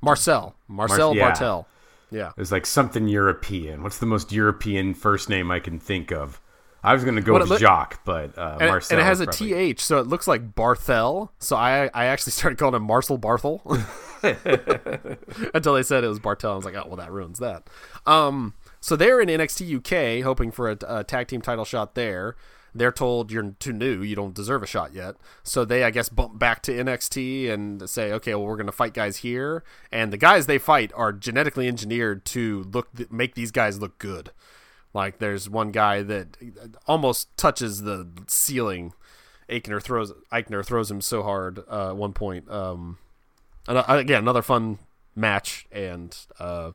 Marcel, Marcel yeah. Bartel. Yeah, it's like something European. What's the most European first name I can think of? I was going to go it with look- Jacques, but uh, and, Marcel and it has a probably- th, so it looks like Barthel. So I I actually started calling him Marcel Barthel until they said it was Bartel. I was like, oh well, that ruins that. Um, so they're in NXT UK, hoping for a, a tag team title shot there. They're told you're too new, you don't deserve a shot yet. So they, I guess, bump back to NXT and say, okay, well, we're going to fight guys here, and the guys they fight are genetically engineered to look make these guys look good. Like there's one guy that almost touches the ceiling. Aichner throws Aichner throws him so hard uh, at one point. Um, and, uh, again, another fun match, and uh,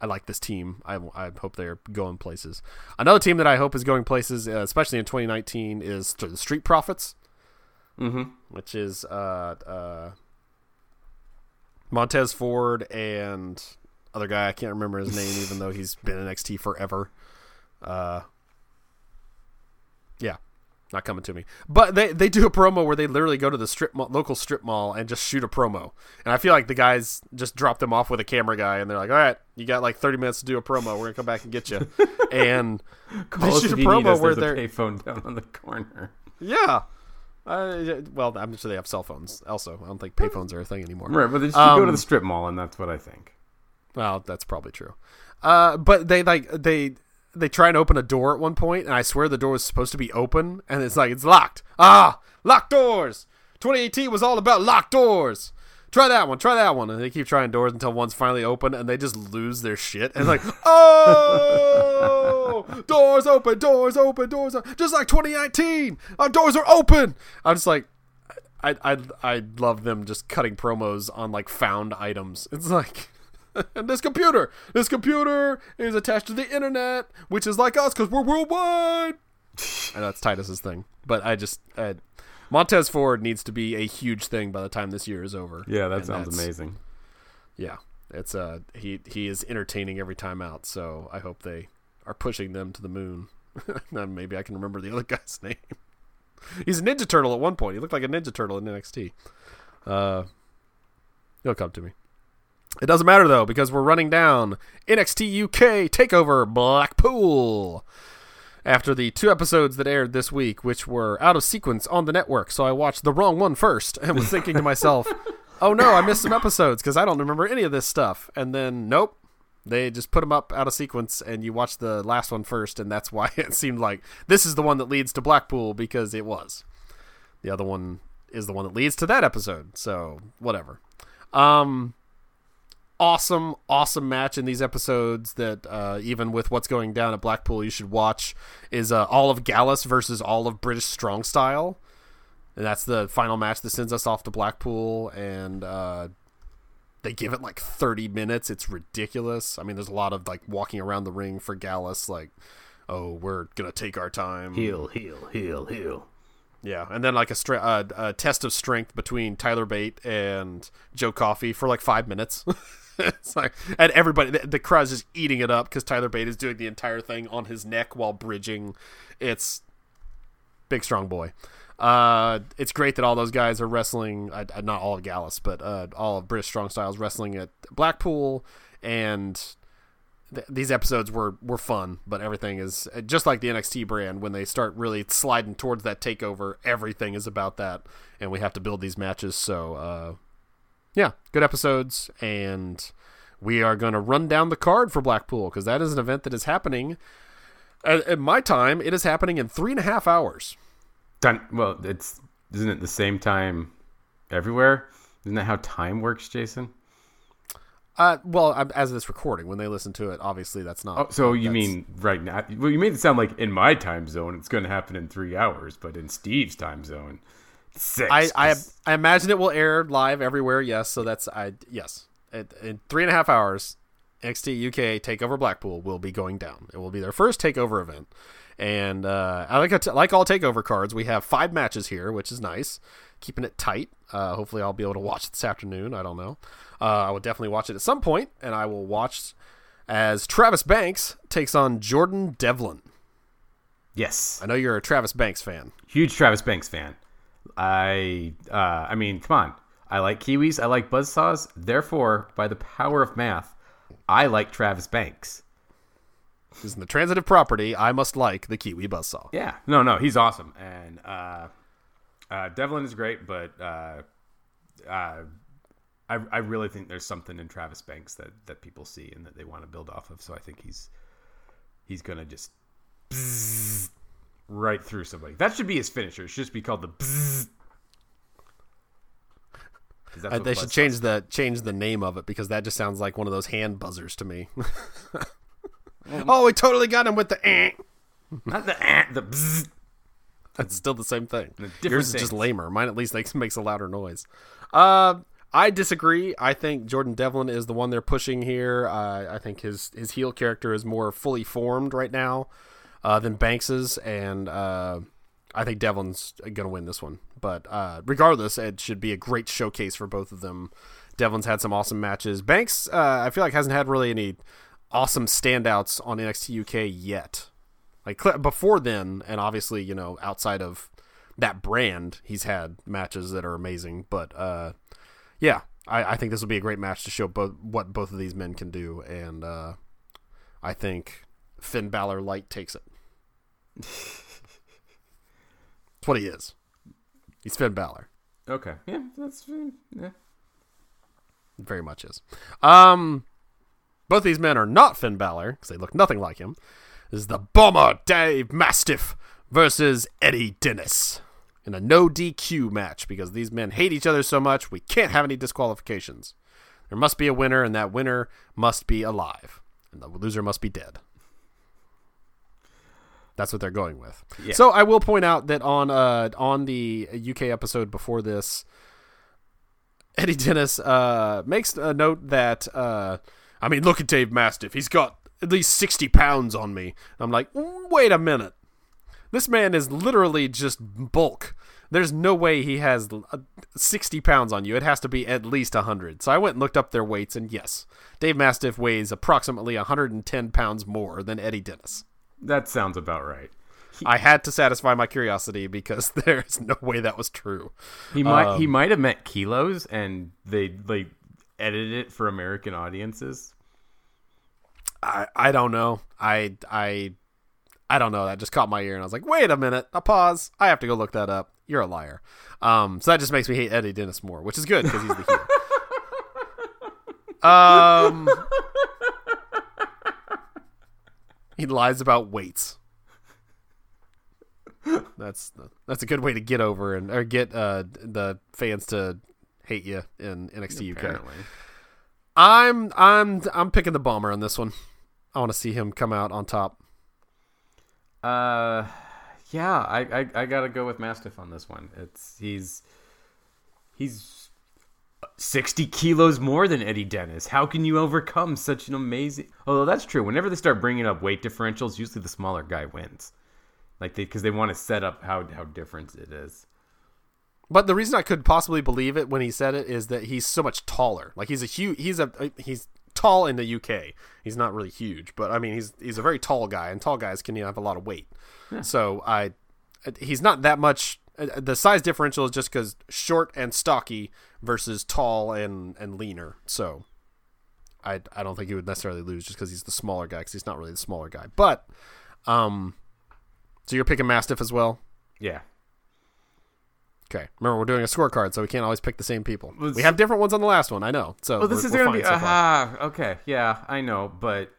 I like this team. I, I hope they're going places. Another team that I hope is going places, uh, especially in 2019, is the Street Profits, Mhm. which is uh, uh, Montez Ford and other guy. I can't remember his name, even though he's been in NXT forever. Uh, yeah, not coming to me. But they they do a promo where they literally go to the strip mall, local strip mall and just shoot a promo. And I feel like the guys just drop them off with a camera guy, and they're like, "All right, you got like 30 minutes to do a promo. We're gonna come back and get you." and Call they shoot a if you need promo where There's a they're payphone down on the corner. yeah. Uh, well, I'm sure they have cell phones. Also, I don't think payphones are a thing anymore. Right, but then you go to Um, the strip mall, and that's what I think. Well, that's probably true. Uh, but they like they they try and open a door at one point, and I swear the door was supposed to be open, and it's like it's locked. Ah, locked doors. 2018 was all about locked doors. try that one, try that one, and they keep trying doors until one's finally open, and they just lose their shit and like, oh, doors open, doors open, doors open, just like 2019, our doors are open. I'm just like, I I I love them just cutting promos on like found items. It's like. And this computer, this computer is attached to the internet, which is like us because we're worldwide. I know it's Titus's thing, but I just uh, Montez Ford needs to be a huge thing by the time this year is over. Yeah, that And sounds amazing. Yeah, it's uh he he is entertaining every time out. So I hope they are pushing them to the moon. Maybe I can remember the other guy's name. He's a Ninja Turtle at one point. He looked like a Ninja Turtle in NXT. Uh, he'll come to me. It doesn't matter though because we're running down NXT UK Takeover Blackpool after the two episodes that aired this week, which were out of sequence on the network. So I watched the wrong one first and was thinking to myself, "Oh no, I missed some episodes because I don't remember any of this stuff." And then nope, they just put them up out of sequence, and you watch the last one first, and that's why it seemed like this is the one that leads to Blackpool because it was. The other one is the one that leads to that episode. So whatever. Um, awesome, awesome match in these episodes that uh, even with what's going down at Blackpool, you should watch is uh, all of Gallus versus all of British Strong Style. And that's the final match that sends us off to Blackpool. And uh, they give it like 30 minutes. It's ridiculous. I mean, there's a lot of like walking around the ring for Gallus, like, oh, we're going to take our time. Heel, heel, heel, heel. Yeah, and then like a, stra- uh, a test of strength between Tyler Bate and Joe Coffey for like five minutes. it's like, and everybody, the, the crowd's just eating it up because Tyler Bate is doing the entire thing on his neck while bridging. It's big strong boy. Uh, it's great that all those guys are wrestling. Uh, uh, not all of Gallus, but uh, all of British Strong Styles wrestling at Blackpool, and th- these episodes were were fun. But everything is uh, just like the NXT brand. When they start really sliding towards that takeover, everything is about that, and we have to build these matches. So, uh, yeah, good episodes, and we are going to run down the card for Blackpool because that is an event that is happening. At, at my time, it is happening in three and a half hours. Done. Well, it's isn't it the same time everywhere? Isn't that how time works, Jason? Uh, well, as of this recording, when they listen to it, obviously that's not. Oh, so you mean right now? Well, you made it sound like in my time zone it's going to happen in three hours, but in Steve's time zone, six. I, I I imagine it will air live everywhere. Yes, so that's I yes. It, in three and a half hours, NXT UK Takeover Blackpool will be going down. It will be their first Takeover event, and uh, I like a t- like all Takeover cards. We have five matches here, which is nice, keeping it tight. Uh, hopefully, I'll be able to watch it this afternoon. I don't know. Uh, I will definitely watch it at some point, and I will watch as Travis Banks takes on Jordan Devlin. yes, I know you're a Travis Banks fan. huge Travis Banks fan. I uh, I mean, come on. I like Kiwis. I like buzzsaws. Therefore, by the power of math, I like Travis Banks. Because in the transitive property, I must like the Kiwi Buzzsaw. Yeah, no, no, he's awesome, and uh, uh, Devlin is great, but uh, uh, I I really think there's something in Travis Banks that that people see and that they want to build off of. So I think he's he's gonna just right through somebody. That should be his finisher. It should just be called the bzzz. Uh, they should change the change the name of it because that just sounds like one of those hand buzzers to me. oh, we totally got him with the. Eh. not the eh, the bzzz. That's still the same thing. Yours is just lamer. Mine at least makes, makes a louder noise. Uh, I disagree. I think Jordan Devlin is the one they're pushing here. Uh, I think his his heel character is more fully formed right now uh, than Banks's, and uh, I think Devlin's going to win this one. But uh, regardless, it should be a great showcase for both of them. Devlin's had some awesome matches. Banks, uh, I feel like hasn't had really any awesome standouts on NXT UK yet. Like before then, and obviously, you know, outside of that brand, he's had matches that are amazing. But uh, yeah, I, I think this will be a great match to show both what both of these men can do, and uh, I think Finn Balor light takes it. That's what he is. He's Finn Balor. Okay, yeah, that's yeah. very much is. Um, both these men are not Finn Balor because they look nothing like him. This is the Bomber Dave Mastiff versus Eddie Dennis in a no DQ match because these men hate each other so much we can't have any disqualifications. There must be a winner, and that winner must be alive, and the loser must be dead. That's what they're going with. Yeah. So I will point out that on uh on the UK episode before this, Eddie Dennis uh makes a note that uh I mean look at Dave Mastiff. He's got at least sixty pounds on me. I'm like, "Mm, wait a minute. This man is literally just bulk. There's no way he has uh, 60 pounds on you. It has to be at least 100. So I went and looked up their weights, and yes, Dave Mastiff weighs approximately 110 pounds more than Eddie Dennis. That sounds about right. I had to satisfy my curiosity because there's no way that was true. He might Um, he might have meant kilos, and they like edited it for American audiences. I, I don't know. I I I don't know. That just caught my ear, and I was like, wait a minute. A pause. I have to go look that up. You're a liar. Um, so that just makes me hate Eddie Dennis more, which is good because he's the hero. um, he lies about weights. That's that's a good way to get over and or get uh, the fans to hate you in NXT UK. Apparently. I'm I'm I'm picking the bomber on this one. I want to see him come out on top. Uh, yeah, I, I I gotta go with Mastiff on this one. It's he's he's sixty kilos more than Eddie Dennis. How can you overcome such an amazing? Although that's true. Whenever they start bringing up weight differentials, usually the smaller guy wins. Like they because they want to set up how how different it is. But the reason I could possibly believe it when he said it is that he's so much taller. Like he's a huge he's a he's tall in the UK. He's not really huge, but I mean he's he's a very tall guy, and tall guys can you know, have a lot of weight. So I he's not that much. Uh, The size differential is just because short and stocky versus tall and and leaner. So I I don't think he would necessarily lose just because he's the smaller guy because he's not really the smaller guy. But um, so you're picking Mastiff as well. Yeah. Okay. Remember, we're doing a scorecard, so we can't always pick the same people. Well, we have different ones on the last one. I know. So Well, this we're, is we're gonna be so aha. okay, yeah, I know, but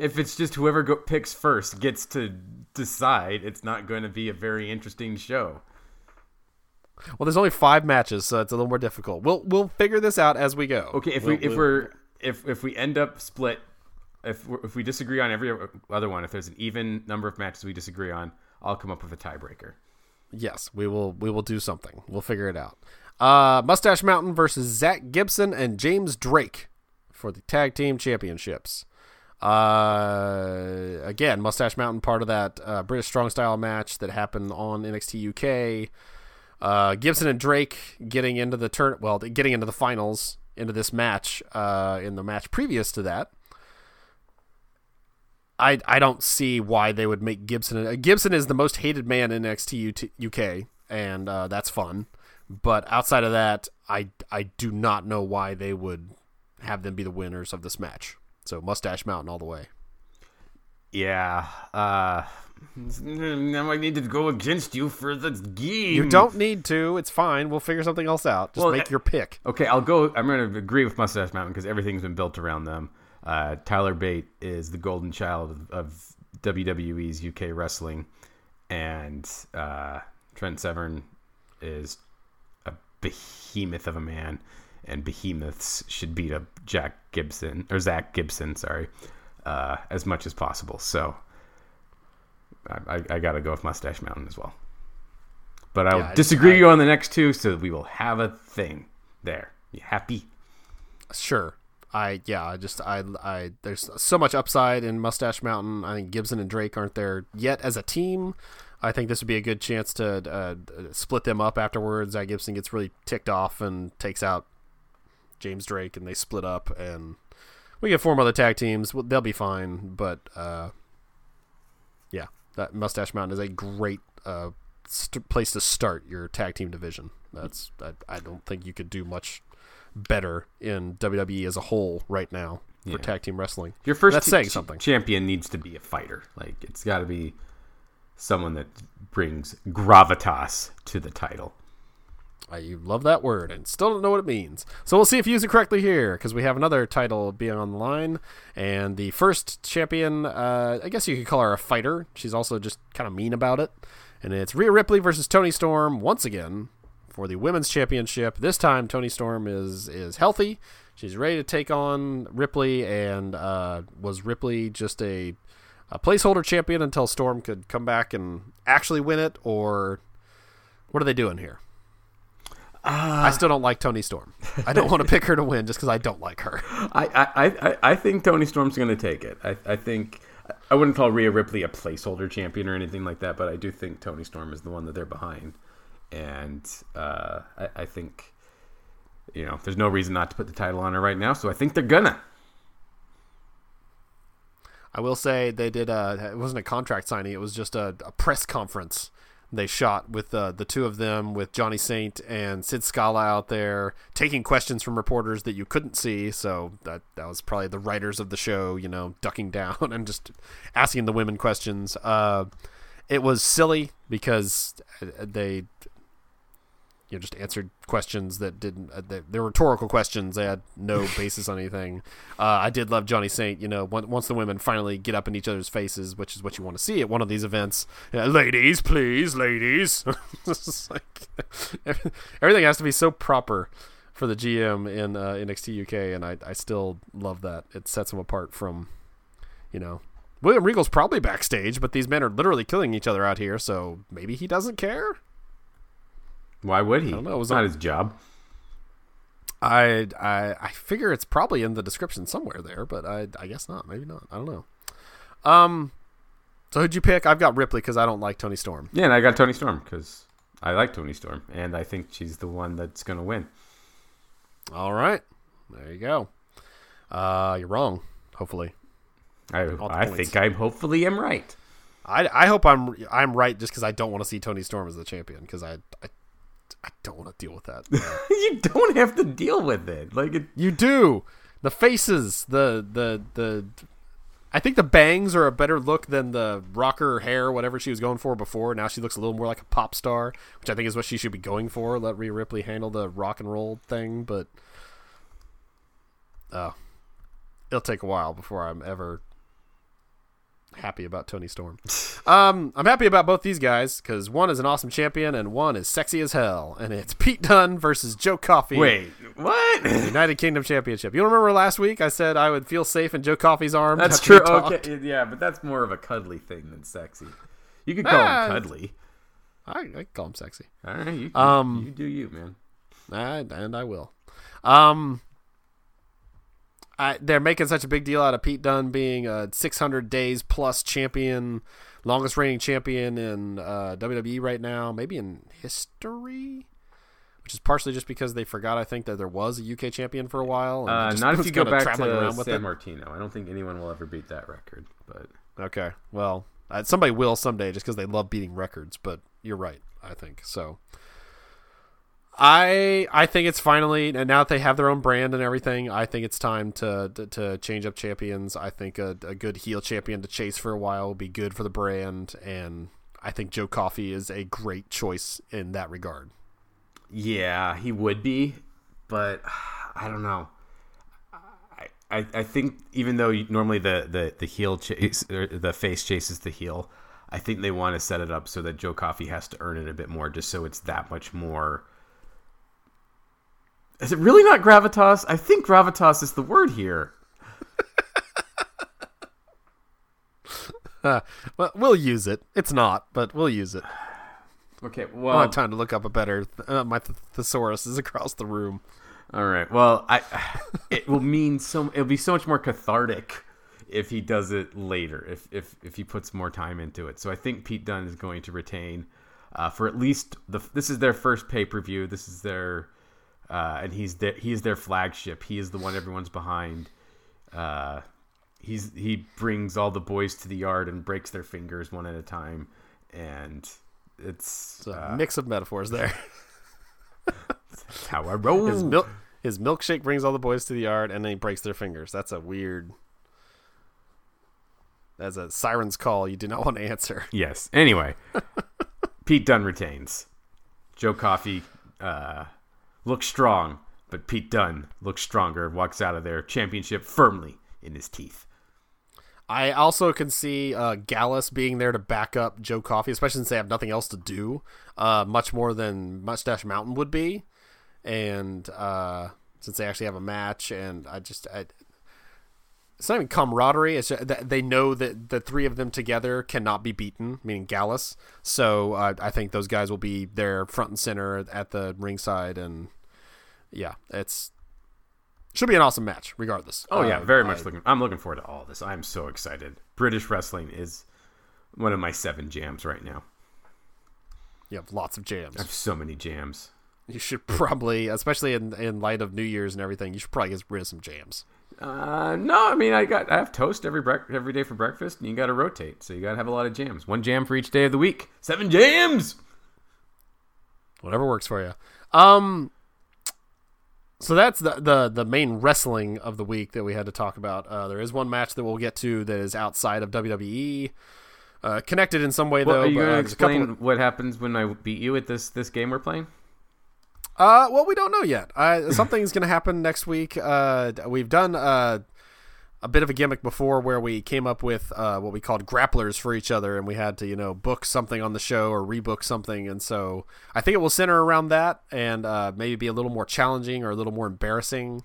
if it's just whoever go, picks first gets to decide, it's not going to be a very interesting show. Well, there's only five matches, so it's a little more difficult. We'll we'll figure this out as we go. Okay, if We'll- we if we'll- we're if if we end up split, if we're, if we disagree on every other one, if there's an even number of matches we disagree on, I'll come up with a tiebreaker. yes, we will we will do something. We'll figure it out. Uh, Mustache Mountain versus Zach Gibson and James Drake for the tag team championships. Uh, again, Mustache Mountain part of that uh, British Strong Style match that happened on NXT UK. Uh, Gibson and Drake getting into the turn, well, getting into the finals into this match. Uh, in the match previous to that, I I don't see why they would make Gibson. Uh, Gibson is the most hated man in NXT UK, and uh, that's fun. But outside of that, I I do not know why they would have them be the winners of this match. So Mustache Mountain all the way. Yeah. Uh, now I need to go against you for the game. You don't need to. It's fine. We'll figure something else out. Just Well, make uh, your pick. Okay, I'll go. I'm going to agree with Mustache Mountain because everything's been built around them. Uh, Tyler Bate is the golden child of, of WWE's UK wrestling, and uh, Trent Seven is a behemoth of a man, and behemoths should beat up Jack Gibson or Zach Gibson, sorry, uh, as much as possible. So I, I, I got to go with Mustache Mountain as well. But I'll Yeah, I- disagree I- you on the next two, so we will have a thing there. You happy? Sure. I yeah. I just I I there's so much upside in Mustache Mountain. I think Gibson and Drake aren't there yet as a team. I think this would be a good chance to uh, split them up afterwards. Zach Gibson gets really ticked off and takes out James Drake, and they split up, and we get form other tag teams. Well, They'll be fine, but uh, yeah, that Mustache Mountain is a great uh, st- place to start your tag team division. That's I, I don't think you could do much better in WWE as a whole right now for Yeah. tag team wrestling. Your first That's ch- saying something. champion needs to be a fighter. Like it's got to be someone that brings gravitas to the title. I love that word and still don't know what it means. So we'll see if you use it correctly here because we have another title being on the line. And the first champion, uh, I guess you could call her a fighter. She's also just kind of mean about it. and it's Rhea Ripley versus Toni Storm once again for the women's championship. This time, Toni Storm is is healthy. She's ready to take on Ripley, and uh, was Ripley just a, a placeholder champion until Storm could come back and actually win it, or what are they doing here? Uh, I still don't like Toni Storm. I don't want to pick her to win just because I don't like her. I, I, I, I think Toni Storm's going to take it. I, I think I wouldn't call Rhea Ripley a placeholder champion or anything like that, but I do think Toni Storm is the one that they're behind, and uh, I, I think you know there's no reason not to put the title on her right now. So I think they're gonna. I will say they did. A, it wasn't a contract signing; it was just a, a press conference they shot with uh, the two of them, with Johnny Saint and Sid Scala out there taking questions from reporters that you couldn't see. So that that was probably the writers of the show, you know, ducking down and just asking the women questions. Uh, it was silly because they you know just answered questions that didn't uh, they, they're rhetorical questions. They had no basis on anything. Uh, i did love johnny saint you know once the women finally get up in each other's faces which is what you want to see at one of these events. Ladies please ladies. Like, everything has to be so proper for the gm in uh, nxt uk and I, I still love that. It sets them apart from you know william regal's probably backstage but these men are literally killing each other out here so maybe he doesn't care why would he? I don't know. It was not his job. I, I I figure it's probably in the description somewhere there, but I I guess not. Maybe not. I don't know. Um, so who'd you pick? I've got Ripley because I don't like Toni Storm. Yeah, and I got Toni Storm because I like Toni Storm, and I think she's the one that's going to win. All right, there you go. Uh, you're wrong. Hopefully, I I think I hopefully am right. I, I hope I'm I'm right just because I don't want to see Toni Storm as the champion because I, I I don't want to deal with that. you don't have to deal with it. Like it, you do. The faces, the the the. I think the bangs are a better look than the rocker hair, whatever she was going for before. Now she looks a little more like a pop star, which I think is what she should be going for. Let Rhea Ripley handle the rock and roll thing, but uh, it'll take a while before I'm ever happy about Toni Storm. Um, I'm happy about both these guys because one is an awesome champion and one is sexy as hell, and it's Pete Dunne versus Joe Coffey. Wait, what? United Kingdom Championship. You remember last week I said I would feel safe in Joe Coffey's arms. That's true. Okay, yeah, but that's more of a cuddly thing than sexy. You could call ah, him cuddly. I, I call him sexy. All right, you, um, you do you, man. I, and I will. Um, I, they're making such a big deal out of Pete Dunne being a 600 days plus champion, longest reigning champion in uh, WWE right now, maybe in history. Which is partially just because they forgot, I think, that there was a UK champion for a while. Uh, not if you go back to San Martino. I don't think anyone will ever beat that record. But okay, well, uh, somebody will someday, just because they love beating records. But you're right, I think so. I I think it's finally and now that they have their own brand and everything, I think it's time to to, to change up champions. I think a, a, good heel champion to chase for a while will be good for the brand, and I think Joe Coffey is a great choice in that regard. Yeah, he would be, but I don't know. I, I think even though normally the, the, the heel chase or the face chases the heel, I think they want to set it up so that Joe Coffey has to earn it a bit more, just so it's that much more is it really not gravitas? I think gravitas is the word here. uh, well, we'll use it. It's not, but we'll use it. Okay, well, I have time to look up a better. Uh, my th- thesaurus is across the room. All right. Well, I it will mean so. It'll be so much more cathartic if he does it later. If if if he puts more time into it. So I think Pete Dunne is going to retain uh, for at least the. This is their first pay per view. This is their uh, and he's the, he's their flagship. He is the one everyone's behind. Uh, he's he brings all the boys to the yard and breaks their fingers one at a time, and it's, it's a uh, mix of metaphors there. how I roll. His, mil- his milkshake brings all the boys to the yard, and then he breaks their fingers. That's a weird. That's a siren's call you do not want to answer. Yes. Anyway, Pete Dunne retains. Joe Coffey uh, looks strong, but Pete Dunne looks stronger, and walks out of there, championship firmly in his teeth. I also can see uh, Gallus being there to back up Joe Coffey, especially since they have nothing else to do, uh, much more than Mustache Mountain would be, and uh, since they actually have a match, and I just I, it's not even camaraderie. It's just, they know that the three of them together cannot be beaten, meaning Gallus. So uh, I think those guys will be there front and center at the ringside, and yeah, it's should be an awesome match, regardless. Oh yeah, Uh, very much I- looking. I'm looking forward to all this. I'm so excited. British wrestling is one of my seven jams right now. You have lots of jams. I have so many jams. You should probably, especially in in light of New Year's and everything, you should probably get rid of some jams. Uh, no, I mean I got I have toast every brec- every day for breakfast, and you got to rotate, so you got to have a lot of jams. One jam for each day of the week. Seven jams. Whatever works for you. Um. So that's the, the the main wrestling of the week that we had to talk about. Uh, there is one match that we'll get to that is outside of WWE, uh, connected in some way Well, though. are you going uh, to there's a couple explain what happens when I beat you at this this game we're playing? Uh, well, we don't know yet. Uh, something's going to happen next week. Uh, we've done uh, a bit of a gimmick before where we came up with uh, what we called grapplers for each other, and we had to, you know, book something on the show or rebook something. And so I think it will center around that and uh, maybe be a little more challenging or a little more embarrassing.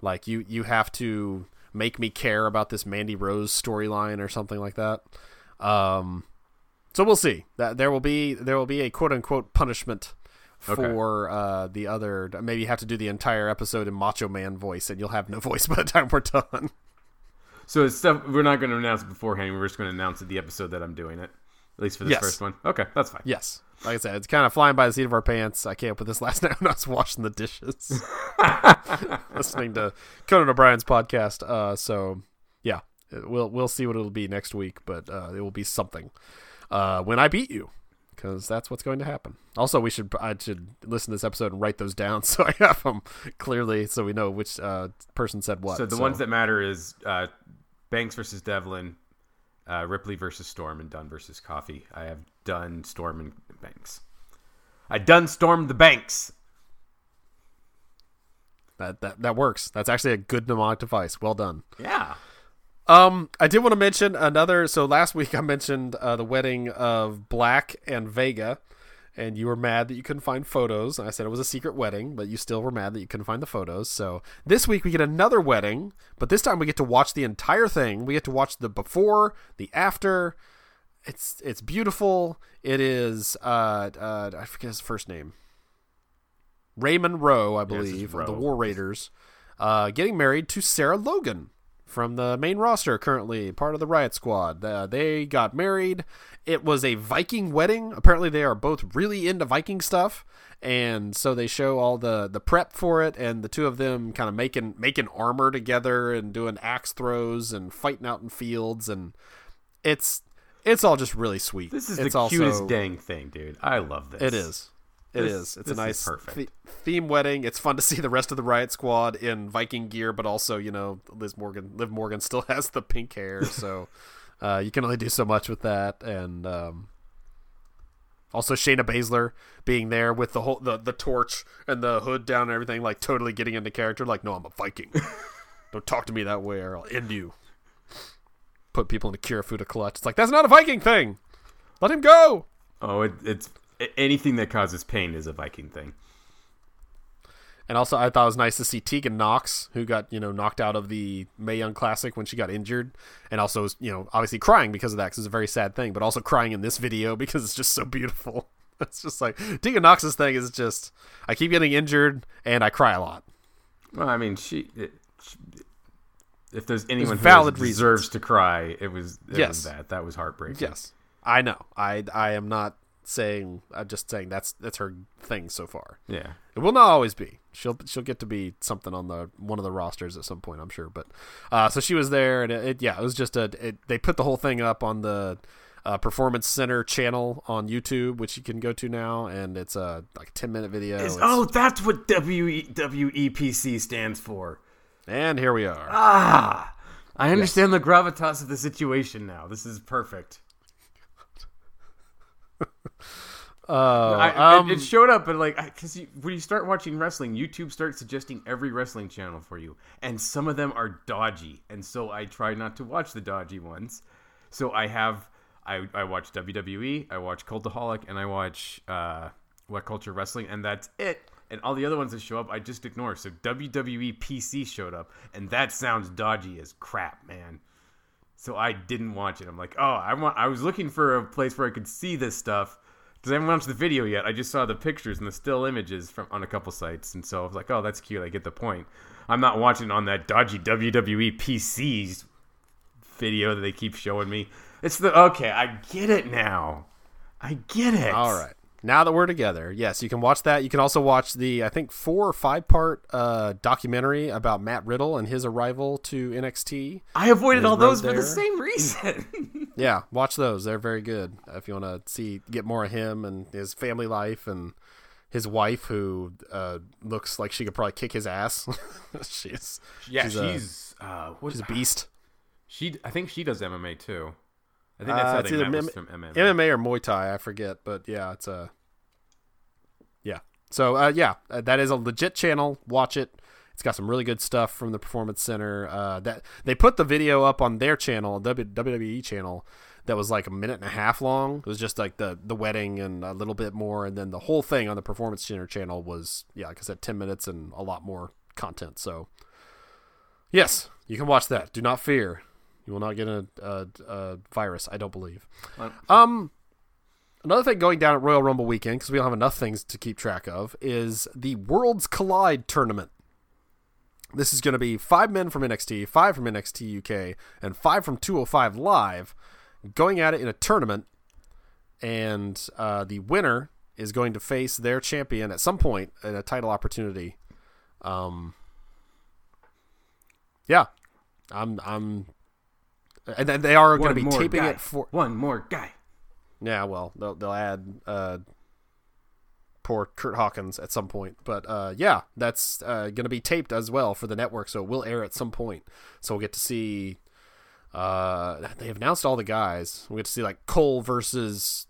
Like you, you have to make me care about this Mandy Rose storyline or something like that. Um, so we'll see. That there will be there will be a quote unquote punishment Okay. for uh, the other. Maybe you have to do the entire episode in Macho Man voice, and you'll have no voice by the time we're done. So it's stuff we're not going to announce it beforehand. We're just going to announce it the episode that I'm doing it, at least for this Yes. first one. Okay, that's fine. Yes, like I said, it's kind of flying by the seat of our pants. I came up with this last night when I was washing the dishes, listening to Conan O'Brien's podcast. Uh, so yeah, we'll we'll see what it'll be next week, but uh, it will be something. Uh, when I beat you, because that's what's going to happen. Also, we should I should listen to this episode and write those down so I have them clearly, so we know which uh, person said what. So the ones that matter is uh, Banks versus Devlin, uh, Ripley versus Storm, and Dunne versus Coffey. I have Dunne, Storm and Banks. I done Storm the Banks. that that that works. That's actually a good mnemonic device. Well done. Yeah. Um, I did want to mention another. So last week I mentioned uh, the wedding of Black and Vega, and you were mad that you couldn't find photos. And I said it was a secret wedding, but you still were mad that you couldn't find the photos. So this week we get another wedding, but this time we get to watch the entire thing. We get to watch the before, the after. It's it's beautiful. It is. Uh, uh, I forget his first name. Raymond Rowe, I believe, of the War Raiders, uh, getting married to Sarah Logan from the main roster currently part of the riot squad uh, they got married it was a viking wedding apparently they are both really into viking stuff and so they show all the the prep for it and the two of them kind of making making armor together and doing axe throws and fighting out in fields and it's it's all just really sweet This is it's the also, cutest dang thing, dude. I love this. it is. It This- is. It's a nice perfect. the- theme wedding. It's fun to see the rest of the Riot Squad in Viking gear, but also, you know, Liz Morgan, Liv Morgan still has the pink hair, so uh, you can only do so much with that. And um, also Shayna Baszler being there with the whole the, the torch and the hood down and everything, like totally getting into character. Like, no, I'm a Viking. Don't talk to me that way, or I'll end you. Put people in a Kirifuda clutch. It's like that's not a Viking thing. Let him go. Oh, it, it's anything that causes pain is a Viking thing. And also, I thought it was nice to see Tegan Nox, who got you know knocked out of the Mae Young Classic when she got injured, and also was you know obviously crying because of that, because it's a very sad thing, but also crying in this video because it's just so beautiful. It's just like Tegan Nox's thing is just I keep getting injured and I cry a lot. Well, I mean, she. It, she if there's anyone valid who deserves to cry, it was it Yes. was that. That was heartbreaking. Yes, I know. I I am not saying. I'm just saying that's that's her thing so far. Yeah. It will not always be. She'll she'll get to be something on the one of the rosters at some point, I'm sure. But uh, so she was there, and it, it yeah, it was just a. It, they put the whole thing up on the uh, Performance Center channel on YouTube, which you can go to now, and it's a like ten minute video. Is- It's- oh, that's what W WEPC stands for. and here we are. Ah, I understand the gravitas of the situation now. This is perfect. Oh, I, um, it, it showed up, but like, because when you start watching wrestling, YouTube starts suggesting every wrestling channel for you, and some of them are dodgy, and so I try not to watch the dodgy ones. So I have, I, I watch WWE, I watch Cultaholic, and I watch uh, What Culture Wrestling, and that's it. And all the other ones that show up, I just ignore. So WWE PC showed up, and that sounds dodgy as crap, man. So I didn't watch it. I'm like, oh, I want. I was looking for a place where I could see this stuff because I haven't watched the video yet. I just saw the pictures and the still images from on a couple sites, and so I was like, oh, that's cute. I get the point. I'm not watching on that dodgy WWE PCs video that they keep showing me. It's the okay. I get it now. I get it. All right. Now that we're together, yes, you can watch that. You can also watch the I think four or five part uh, documentary about Matt Riddle and his arrival to NXT. I avoided all those road for the same reason. Yeah, watch those. They're very good. If you want to see get more of him and his family life and his wife, who uh, looks like she could probably kick his ass. she's yeah, she's, she's a, uh, what, she's a beast. she. I think she does MMA too. I think that's Uh, it's either M- MMA. MMA or Muay Thai, I forget, but yeah, it's a yeah. So uh, yeah, uh, that is a legit channel. Watch it. It's got some really good stuff from the Performance Center. Uh, that they put the video up on their channel, WWE channel, that was like a minute and a half long. It was just like the the wedding and a little bit more, and then the whole thing on the Performance Center channel was yeah, like I said, ten minutes and a lot more content. So yes, you can watch that. Do not fear. You will not get a, a, a virus. I don't believe. Um, another thing going down at Royal Rumble weekend because we don't have enough things to keep track of is the Worlds Collide tournament. This is going to be five men from NXT, five from NXT UK, and five from 205 Live going at it in a tournament. And uh, the winner is going to face their champion at some point in a title opportunity. Um, yeah, I'm, I'm, and then they are going to be taping guy. it for one more guy. yeah, well, they'll they'll add uh, poor Kurt Hawkins at some point, but uh, yeah, that's uh, going to be taped as well for the network, so it will air at some point. So we'll get to see. Uh, they have announced all the guys. We get to see like Cole versus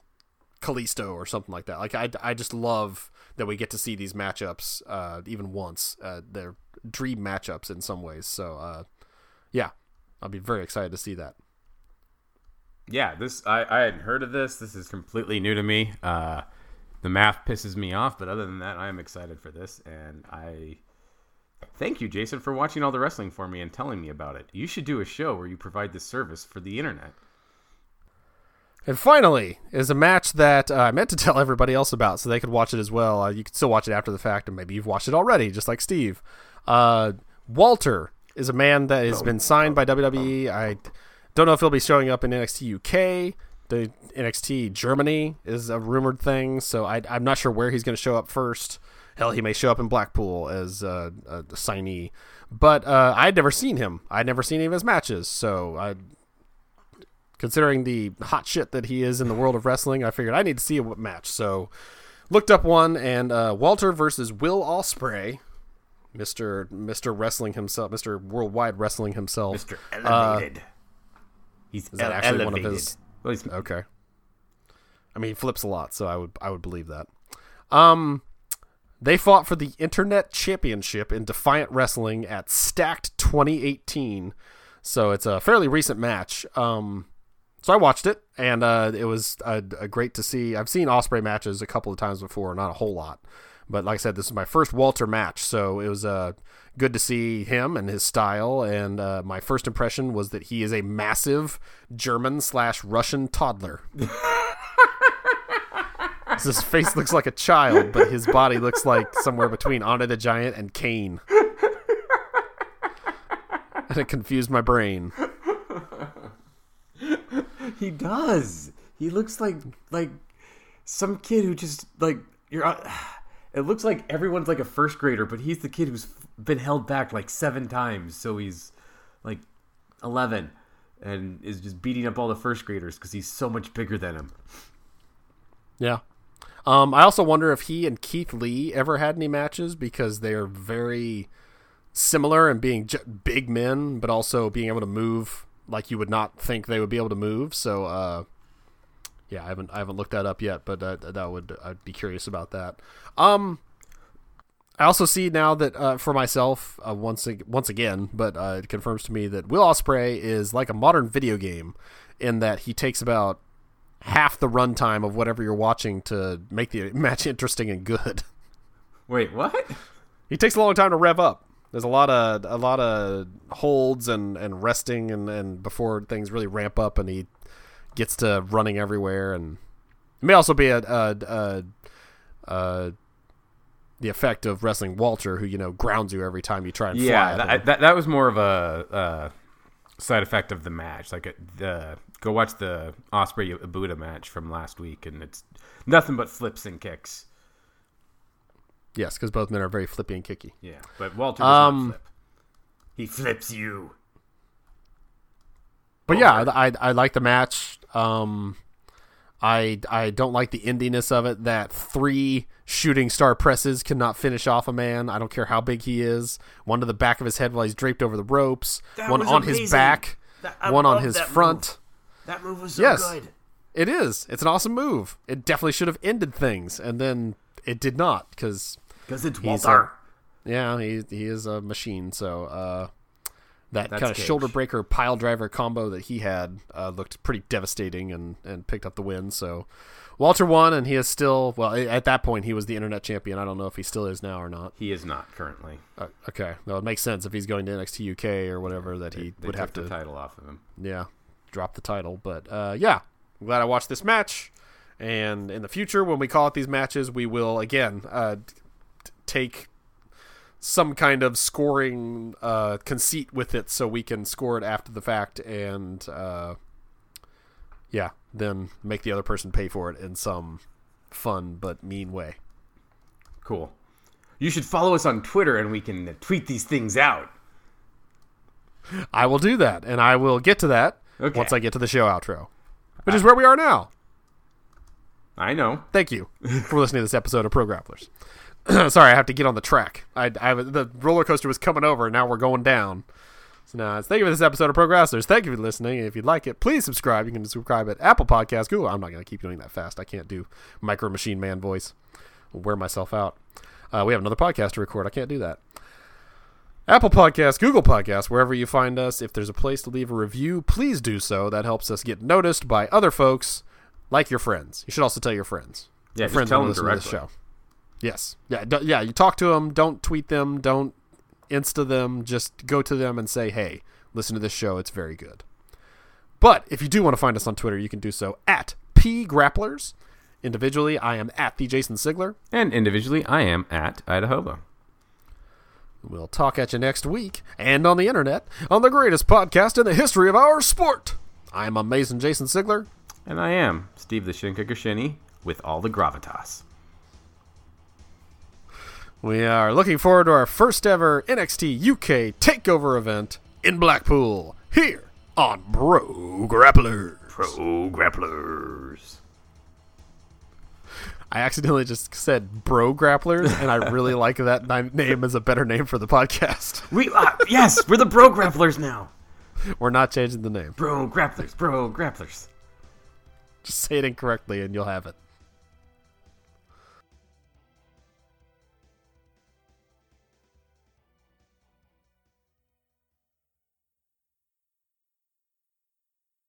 Kalisto or something like that. Like I, I just love that we get to see these matchups uh, even once. Uh, they're dream matchups in some ways. So uh, yeah, I'll be very excited to see that. Yeah, this I, I hadn't heard of this. This is completely new to me. Uh, the math pisses me off, but other than that, I am excited for this, and I thank you, Jason, for watching all the wrestling for me and telling me about it. You should do a show where you provide this service for the internet. And finally, is a match that uh, I meant to tell everybody else about so they could watch it as well. Uh, you can still watch it after the fact, and maybe you've watched it already, just like Steve. Uh, Walter is a man that has been signed by WWE. I don't know if he'll be showing up in NXT UK. The NXT Germany is a rumored thing, so I, I'm not sure where he's going to show up first. Hell, he may show up in Blackpool as uh, a signee. But uh, I'd never seen him. I'd never seen any of his matches, so I considering the hot shit that he is in the world of wrestling, I figured I need to see a match. So looked up one, and uh, Walter versus Will Ospreay, Mister Mister Wrestling himself, Mister Worldwide Wrestling himself. Mr. Elevated. He's Uh, Is that ele- actually one of his? Well, he's- Okay. I mean, he flips a lot, so I would I would believe that. Um, they fought for the Internet Championship in Defiant Wrestling at Stacked 2018. So it's a fairly recent match. Um, so I watched it, and uh, it was uh, uh, great to see. I've seen Ospreay matches a couple of times before, not a whole lot, but like I said, this is my first Walter match, so it was uh, good to see him and his style. And uh, my first impression was that he is a massive German slash Russian toddler. his face looks like a child, but his body looks like somewhere between Andre the Giant and Kane. and it confused my brain. He does. He looks like like some kid who just like you're. uh, It looks like everyone's like a first grader, but he's the kid who's been held back like seven times, so he's like eleven and is just beating up all the first graders because he's so much bigger than him. Yeah. Um, I also wonder if he and Keith Lee ever had any matches because they are very similar in being big men, but also being able to move like you would not think they would be able to move. So, uh, Yeah, I haven't I haven't looked that up yet, but uh, that would I'd be curious about that. Um, I also see now that uh, for myself uh, once once again, but uh, it confirms to me that Will Ospreay is like a modern video game in that he takes about half the runtime of whatever you're watching to make the match interesting and good. Wait, what? He takes a long time to rev up. There's a lot of a lot of holds and, and resting and, and before things really ramp up and he gets to running everywhere and it may also be a, a, a, a the effect of wrestling Walter, who you know grounds you every time you try and Yeah, fly. that, that, that was more of a uh, side effect of the match. Like, the go watch the Ospreay Ibushi match from last week, and it's nothing but flips and kicks. yes, because both men are very flippy and kicky. Yeah, but Walter does Um, flip. He flips you. But yeah, I, I like the match. Um, I I don't like the endiness of it. That three shooting star presses cannot finish off a man. I don't care how big he is. One to the back of his head while he's draped over the ropes. That one on his back. That- one on his that front. That move was so Yes. good. It is. It's an awesome move. It definitely should have ended things, and then it did not because Because it's Walter. yeah, he he is a machine. So uh, that That's kind of shoulder breaker pile driver combo that he had uh, looked pretty devastating and and picked up the win. So Walter won, and he is still well at that point he was the internet champion. I don't know if he still is now or not. He is not currently. Uh, okay, no, it makes sense if he's going to NXT UK or whatever that he They would have the to title off of him. yeah drop the title. But uh, yeah, I'm glad I watched this match. And in the future, when we call it these matches, we will again uh, take some kind of scoring uh, conceit with it, so we can score it after the fact, and uh, yeah, then make the other person pay for it in some fun but mean way. Cool. You should follow us on Twitter, and we can tweet these things out. I will do that, and I will get to that Okay. once I get to the show outro, which is where we are now. I know. Thank you for listening to this episode of Pro Grapplers. Sorry, I have to get on the track. I, I the roller coaster was coming over, and now we're going down. So now, thank you for this episode of Progressors. Thank you for listening. If you'd like it, please subscribe. You can subscribe at Apple Podcasts, Google. I'm not going to keep doing that fast. I can't do Micro Machine Man voice. I'll wear myself out. Uh, we have another podcast to record. I can't do that. Apple Podcasts, Google Podcasts, wherever you find us. If there's a place to leave a review, please do so. That helps us get noticed by other folks, like your friends. You should also tell your friends. Yeah, Your friends tell them to this directly. show. Yes, yeah, d- yeah. You talk to them. Don't tweet them. Don't insta them. Just go to them and say, "Hey, listen to this show. It's very good." But if you do want to find us on Twitter, you can do so at p grapplers. Individually, I am at the Jason Sigler. And individually, I am at Idaho. We'll talk at you next week and on the internet on the greatest podcast in the history of our sport. I'm amazing Jason Sigler. And I am Steve the Shinkicker Shinny with all the gravitas. We are looking forward to our first ever NXT UK takeover event in Blackpool here on Bro Grapplers. Pro Grapplers. I accidentally just said Bro Grapplers, and I really like that name as a better name for the podcast. We uh, yes, we're the Bro Grapplers now. We're not changing the name. Bro Grapplers, Bro Grapplers. Just say it incorrectly, and you'll have it.